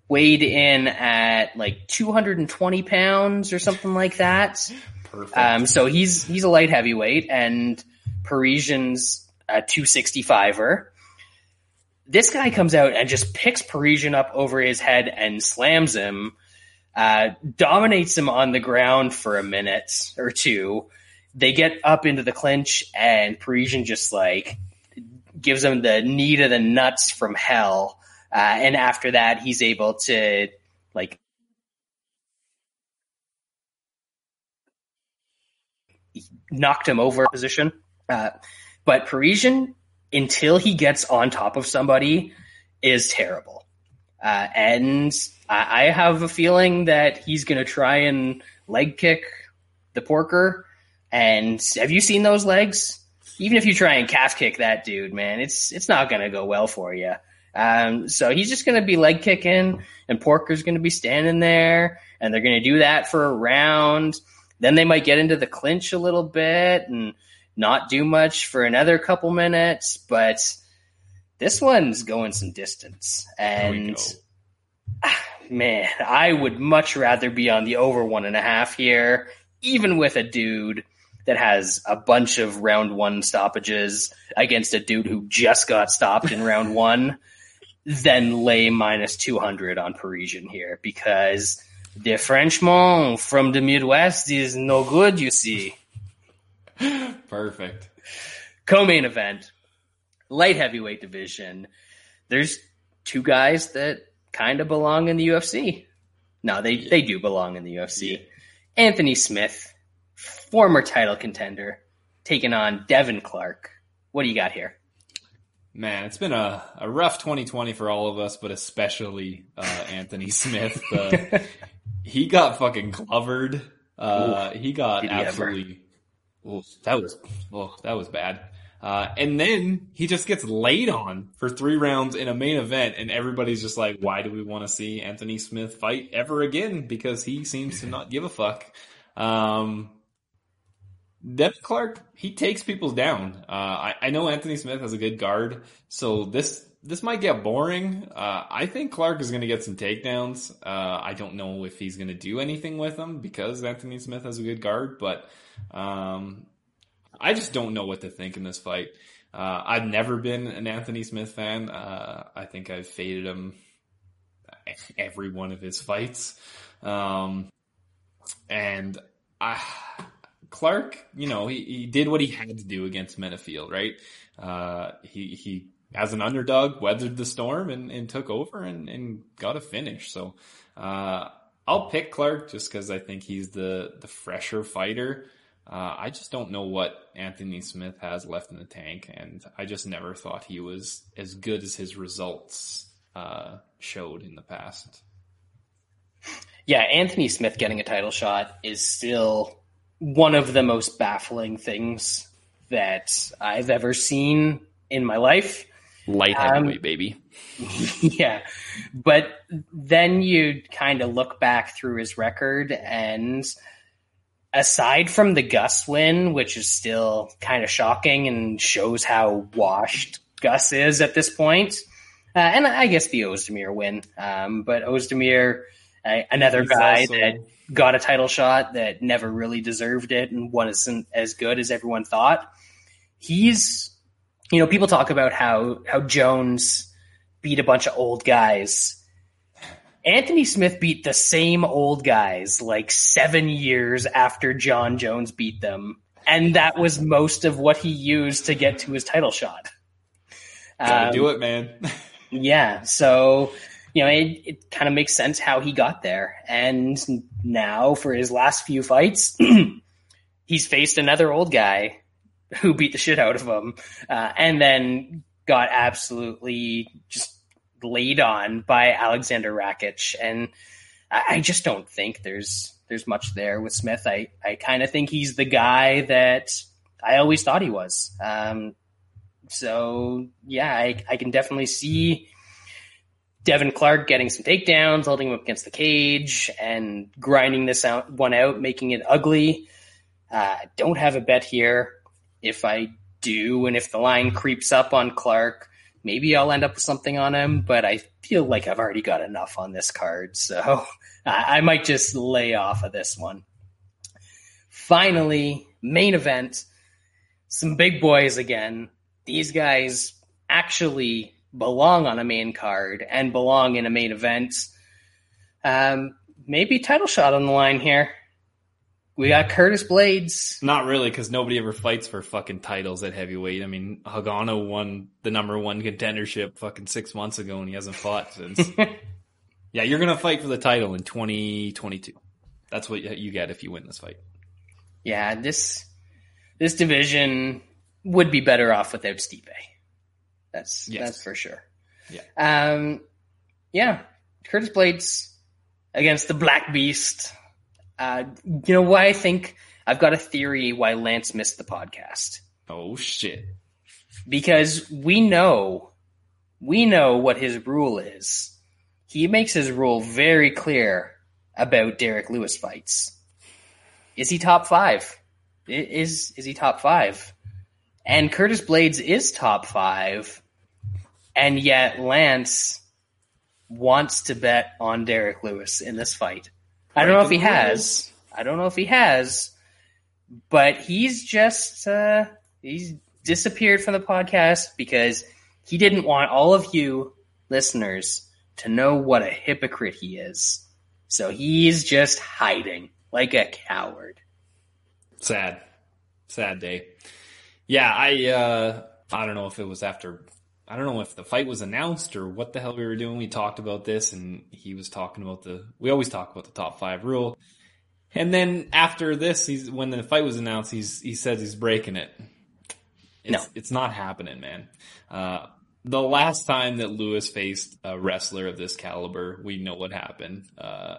weighed in at like 220 pounds or something like that. Perfect. Um, so he's he's a light heavyweight, and Parisian's a 265er. This guy comes out and just picks Parisian up over his head and slams him, uh, dominates him on the ground for a minute or two. They get up into the clinch, and Parisian just like gives him the knee to the nuts from hell. Uh, and after that, he's able to like knocked him over position. Uh, but Parisian, until he gets on top of somebody, is terrible. Uh, and I, I have a feeling that he's going to try and leg kick the Porker. And have you seen those legs? even if you try and calf kick that dude, man, it's it's not going to go well for you. Um, so he's just going to be leg kicking, and Porker's going to be standing there, and they're going to do that for a round. Then they might get into the clinch a little bit and not do much for another couple minutes, but this one's going some distance. And man, I would much rather be on the over one and a half here, even with a dude that has a bunch of round one stoppages against a dude who just got stopped in round one, than lay minus 200 on Parisian here because the Frenchman from the Midwest is no good, you see. Perfect. Co-main event, light heavyweight division. There's two guys that kind of belong in the UFC. No, they, they do belong in the UFC. Yeah. Anthony Smith, former title contender, taking on Devin Clark. What do you got here? Man, it's been a, a rough 2020 for all of us, but especially uh, Anthony Smith. Uh, he got fucking covered. Uh, he got he absolutely. Ooh, that was oh, that was bad. Uh, and then he just gets laid on for three rounds in a main event, and everybody's just like, "Why do we want to see Anthony Smith fight ever again?" Because he seems to not give a fuck. Um, Devin Clark, he takes people down. Uh, I, I, know Anthony Smith has a good guard, so this this might get boring. Uh, I think Clark is going to get some takedowns. Uh, I don't know if he's going to do anything with them because Anthony Smith has a good guard, but um, I just don't know what to think in this fight. Uh, I've never been an Anthony Smith fan. Uh, I think I've faded him every one of his fights, um, and I Clark, you know, he, he did what he had to do against Menifield, right? Uh, he, he, as an underdog, weathered the storm and, and took over and, and got a finish. So, uh, I'll pick Clark just because I think he's the, the fresher fighter. Uh, I just don't know what Anthony Smith has left in the tank, and I just never thought he was as good as his results uh, showed in the past. Yeah, Anthony Smith getting a title shot is still one of the most baffling things that I've ever seen in my life. Light heavyweight, um, baby. yeah. But then you kind of look back through his record and aside from the Gus win, which is still kind of shocking and shows how washed Gus is at this point, uh, and I guess the Ozdemir win, um, but Ozdemir, uh, another He's guy also, that got a title shot that never really deserved it and wasn't as good as everyone thought. He's, you know, people talk about how how Jones beat a bunch of old guys. Anthony Smith beat the same old guys like seven years after Jon Jones beat them, and that was most of what he used to get to his title shot. Gotta um, do it, man. yeah, so you know, it, it kind of makes sense how he got there. And now for his last few fights, he's faced another old guy who beat the shit out of him, uh, and then got absolutely just laid on by Aleksandar Rakic. And I, I just don't think there's there's much there with Smith. I I kind of think he's the guy that I always thought he was. Um, so yeah, I I can definitely see Devin Clark getting some takedowns, holding him up against the cage, and grinding this out, one out, making it ugly. Uh, don't have a bet here. If I do, and if the line creeps up on Clark, maybe I'll end up with something on him. But I feel like I've already got enough on this card, so I might just lay off of this one. Finally, main event. Some big boys again. These guys actually belong on a main card and belong in a main event. Um, maybe title shot on the line here. We got Curtis Blaydes. Not really, because nobody ever fights for fucking titles at heavyweight. I mean, Ngannou won the number one contendership fucking six months ago, and he hasn't fought since. yeah, you're gonna fight for the title in 2022. That's what you get if you win this fight. Yeah, this this division would be better off without Stipe. That's yes. that's for sure. Yeah. Um, yeah. Curtis Blaydes against the Black Beast. Uh, you know why I think I've got a theory why Lance missed the podcast. Oh shit. Because we know, we know what his rule is. He makes his rule very clear about Derrick Lewis fights. Is he top five? Is is he top five? And Curtis Blaydes is top five, and yet Lance wants to bet on Derrick Lewis in this fight. I don't know if he has. I don't know if he has, but he's just uh, he's disappeared from the podcast because he didn't want all of you listeners to know what a hypocrite he is. So he's just hiding like a coward. Sad. Sad day. Yeah, I uh I don't know if it was after I don't know if the fight was announced or what the hell we were doing. We talked about this and he was talking about the we always talk about the top 5 rule. And then after this, he's when the fight was announced, he's he says he's breaking it. It's, No. it's not happening, man. Uh the last time that Lewis faced a wrestler of this caliber, we know what happened. Uh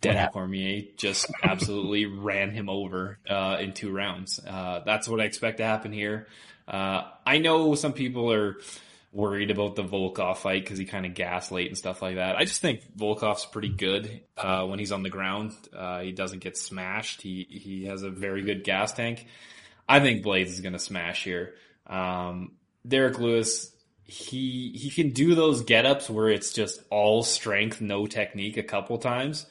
Daniel? Cormier just absolutely ran him over uh, in two rounds. Uh, that's what I expect to happen here. Uh, I know some people are worried about the Volkov fight because he kind of late and stuff like that. I just think Volkov's pretty good uh, when he's on the ground. Uh, he doesn't get smashed. He he has a very good gas tank. I think Blaydes is going to smash here. Um, Derrick Lewis, he he can do those get ups where it's just all strength, no technique a couple times.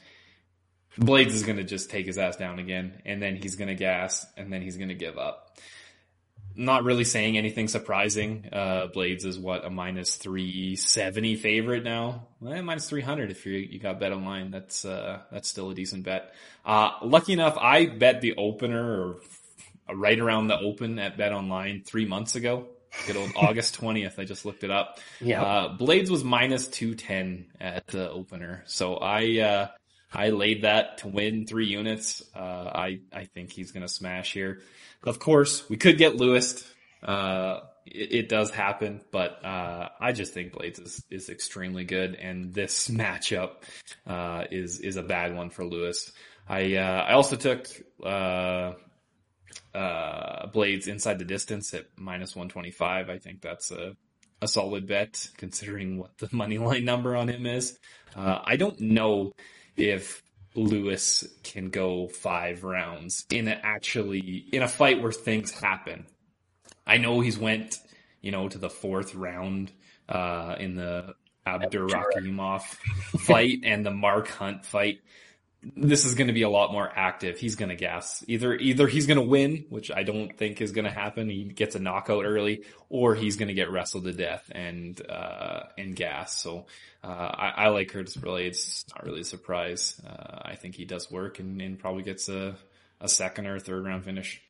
Blaydes is going to just take his ass down again, and then he's going to gas, and then he's going to give up. Not really saying anything surprising. Uh, Blaydes is what a minus three seventy favorite now. Eh, minus three hundred if you you got bet online. That's uh, that's still a decent bet. Uh, lucky enough, I bet the opener or right around the open at Bet Online three months ago. Good old August twentieth. I just looked it up. Yeah. Uh, Blaydes was minus two ten at the opener, so I uh, I laid that to win three units. Uh, I I think he's gonna smash here. Of course, we could get Lewis. Uh, it, it does happen, but uh, I just think Blaydes is, is extremely good, and this matchup uh, is is a bad one for Lewis. I uh, I also took uh, uh, Blaydes inside the distance at minus one twenty five. I think that's a a solid bet considering what the money line number on him is. Uh, I don't know if Lewis can go five rounds in a actually in a fight where things happen. I know he's went, you know, to the fourth round uh, in the Abdurakhimov fight and the Mark Hunt fight. This is going to be a lot more active. He's going to gas. Either either he's going to win, which I don't think is going to happen. He gets a knockout early, or he's going to get wrestled to death and uh, and gas. So uh, I, I like Curtis Blaydes. Not really a surprise. Uh, I think he does work and, and probably gets a a second or third round finish.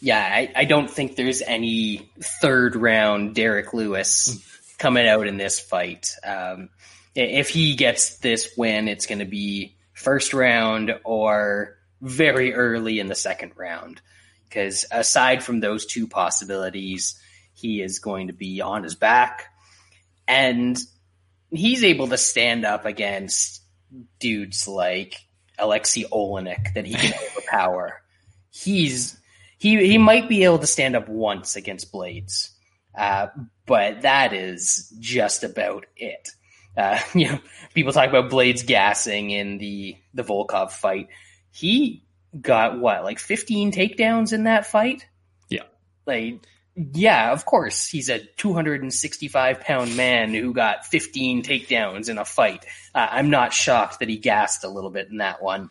Yeah, I, I don't think there's any third round Derrick Lewis coming out in this fight. Um, if he gets this win, it's going to be first round or very early in the second round. Because aside from those two possibilities, he is going to be on his back. And he's able to stand up against dudes like Aleksei Oleinik that he can overpower. He's he he might be able to stand up once against Blaydes, uh, but that is just about it. Uh, you know, people talk about Blaydes gassing in the the Volkov fight. He got what like 15 takedowns in that fight. Yeah. like yeah, of course he's a 265 pound man who got 15 takedowns in a fight. Uh, I'm not shocked that he gassed a little bit in that one.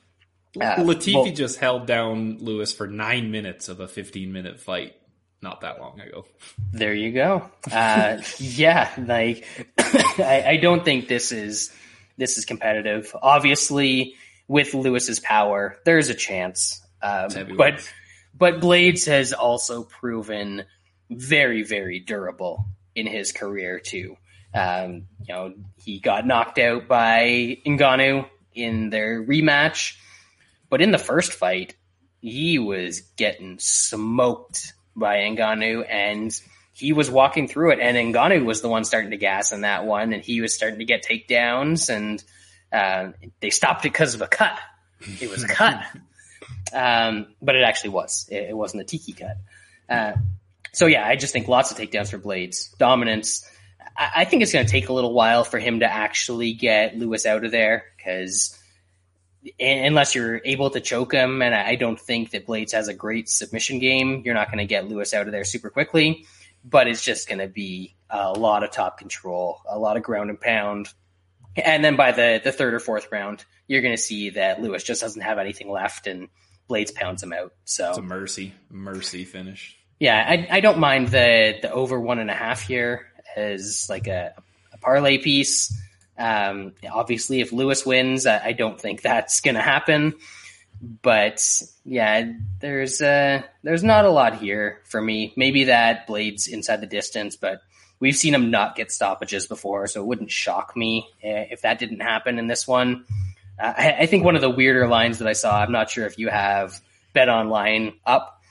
Uh, Latifi Vol- just held down Lewis for nine minutes of a 15 minute fight not that long ago. There you go. Uh, yeah, like I, I don't think this is this is competitive. Obviously, with Lewis's power, there's a chance. Um, but but Blaydes has also proven very very durable in his career too. Um, you know, he got knocked out by Ngannou in their rematch, but in the first fight, he was getting smoked by Ngannou, and he was walking through it. And Ngannou was the one starting to gas in that one, and he was starting to get takedowns, and uh, they stopped it because of a cut. It was a cut, um, but it actually was. It, it wasn't a tiki cut. Uh, so yeah, I just think lots of takedowns for Blaydes. Dominance. I, I think it's going to take a little while for him to actually get Lewis out of there because unless you're able to choke him, and I don't think that Blaydes has a great submission game, you're not going to get Lewis out of there super quickly. But it's just going to be a lot of top control, a lot of ground and pound. And then by the, the third or fourth round, you're going to see that Lewis just doesn't have anything left and Blaydes pounds him out. So it's a mercy, mercy finish. Yeah, I, I don't mind the, the over one and a half here as like a, a parlay piece. Um, obviously, if Lewis wins, I, I don't think that's going to happen. But yeah, there's uh, there's not a lot here for me. Maybe that Blaydes inside the distance, but we've seen him not get stoppages before, so it wouldn't shock me eh, if that didn't happen in this one. Uh, I, I think one of the weirder lines that I saw. I'm not sure if you have Bet Online up,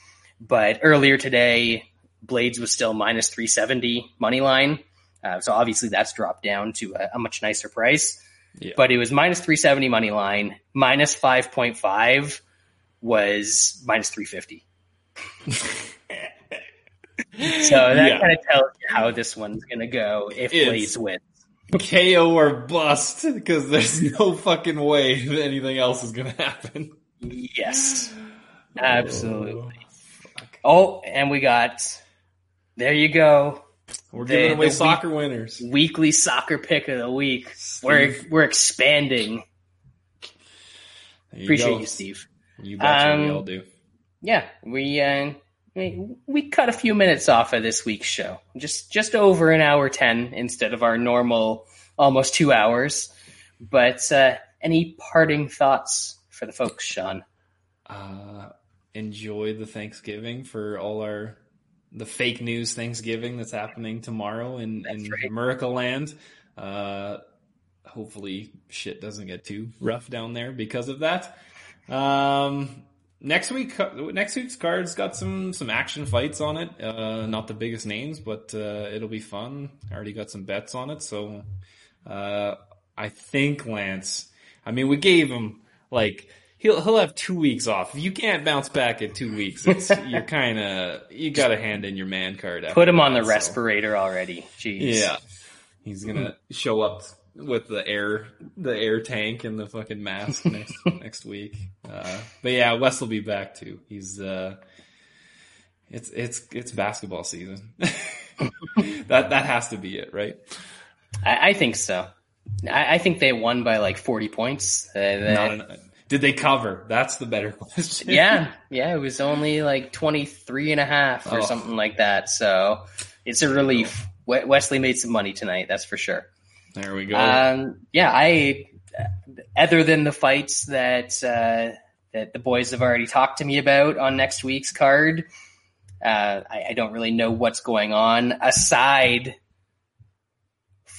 but earlier today, Blaydes was still minus 370 money line. Uh, so obviously that's dropped down to a, a much nicer price. Yeah. But it was minus 370 money line, minus 5.5 was minus 350. so that yeah. kind of tells you how this one's going to go if it's Blaydes wins. KO or bust because there's no fucking way that anything else is going to happen. Yes. Absolutely. Oh, oh, and we got, there you go. We're giving the, away the soccer week, winners. Weekly soccer pick of the week. Steve. We're we're expanding. You Appreciate go. you, Steve. You bet um, we all do. Yeah, we uh, we cut a few minutes off of this week's show, just just over an hour ten instead of our normal almost two hours. But uh, any parting thoughts for the folks, Shaun? Uh, enjoy the Thanksgiving for all our the fake news Thanksgiving that's happening tomorrow in, in right. Miracle Land. Uh, hopefully shit doesn't get too rough down there because of that. Um, next week, next week's cards got some, some action fights on it. Uh, not the biggest names, but, uh, it'll be fun. I already got some bets on it. So, uh, I think Lance, I mean, we gave him like, he'll he'll have two weeks off. If you can't bounce back in two weeks, it's you're kind of you got to hand in your man card. Put him on the so. respirator already. Jeez. Yeah, he's gonna show up with the air the air tank and the fucking mask next next week. Uh, but yeah, Wes will be back too. He's uh, it's it's it's basketball season. that that has to be it, right? I, I think so. I, I, think they won by like forty points. Uh, they, did they cover? That's the better question. yeah. Yeah. It was only like 23 and a half or oh. something like that. So it's a relief. Wesley made some money tonight. That's for sure. There we go. Um, yeah. I, other than the fights that, uh, that the boys have already talked to me about on next week's card, uh, I, I don't really know what's going on aside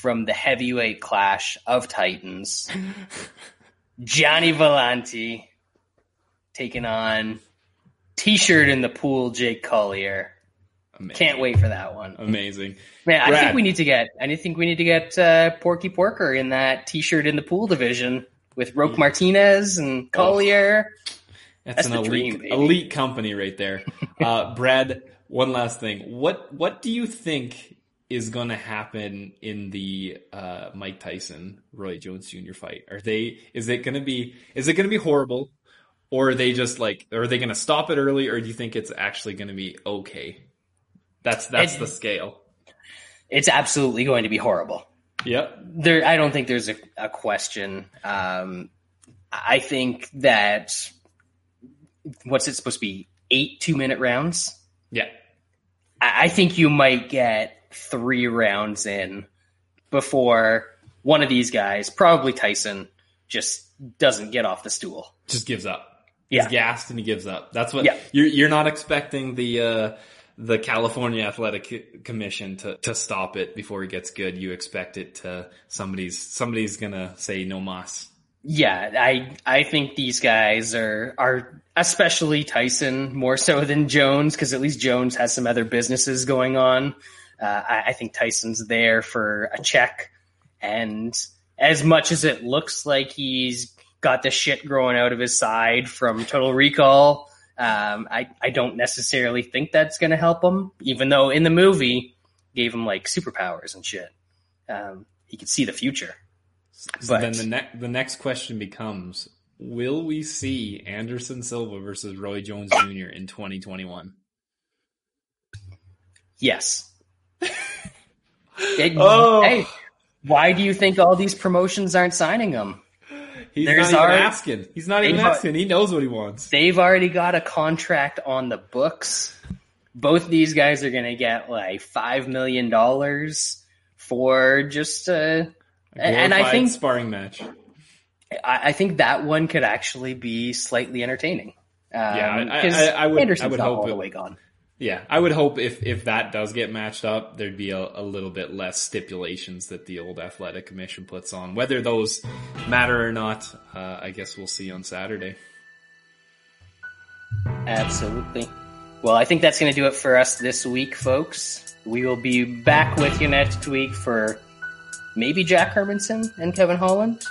from the heavyweight clash of Titans. Gianni Villante taking on T-shirt in the pool Jake Collier. Amazing. Can't wait for that one. Amazing, man. Brad. I think we need to get. I think we need to get uh, Porky Porker in that T-shirt in the pool division with Roque Martinez and Collier. Oh, that's, that's an elite, dream, elite company right there. Uh, Brad, one last thing. What what do you think is going to happen in the uh, Mike Tyson Roy Jones Jr. fight? Are they? Is it going to be? Is it going to be horrible, or are they just like? Are they going to stop it early, or do you think it's actually going to be okay? That's that's it, the scale. It's absolutely going to be horrible. Yep. There, I don't think there's a, a question. Um, I think that what's it supposed to be? Eight two minute rounds. Yeah. I, I think you might get three rounds in before one of these guys, probably Tyson, just doesn't get off the stool. Just gives up. Yeah. He's gassed and he gives up. That's what yeah. you're you're not expecting the uh, the California Athletic Commission to, to stop it before he gets good. You expect it to somebody's somebody's gonna say no mas. Yeah, I I think these guys are are especially Tyson more so than Jones because at least Jones has some other businesses going on. Uh, I, I, think Tyson's there for a check, and as much as it looks like he's got the shit growing out of his side from Total Recall, Um, I I don't necessarily think that's going to help him, even though in the movie gave him like superpowers and shit. Um, he could see the future. So then the next the next question becomes: Will we see Anderson Silva versus Roy Jones Jr. in 2021? Yes. It, oh. Hey, why do you think all these promotions aren't signing him? He's There's not even asking. He's not even asking. He knows what he wants. They've already got a contract on the books. Both these guys are going to get like five million dollars for just uh, a and I think sparring match. I, I, think that one could actually be slightly entertaining. Um, yeah, I, I, I, would. Anderson's I would hope all it, the way gone. Yeah, I would hope if if that does get matched up, there'd be a, a, little bit less stipulations that the old athletic commission puts on. Whether those matter or not, uh, I guess we'll see on Saturday. Absolutely. Well, I think that's going to do it for us this week, folks. We will be back with you next week for maybe Jack Hermansson and Kevin Holland.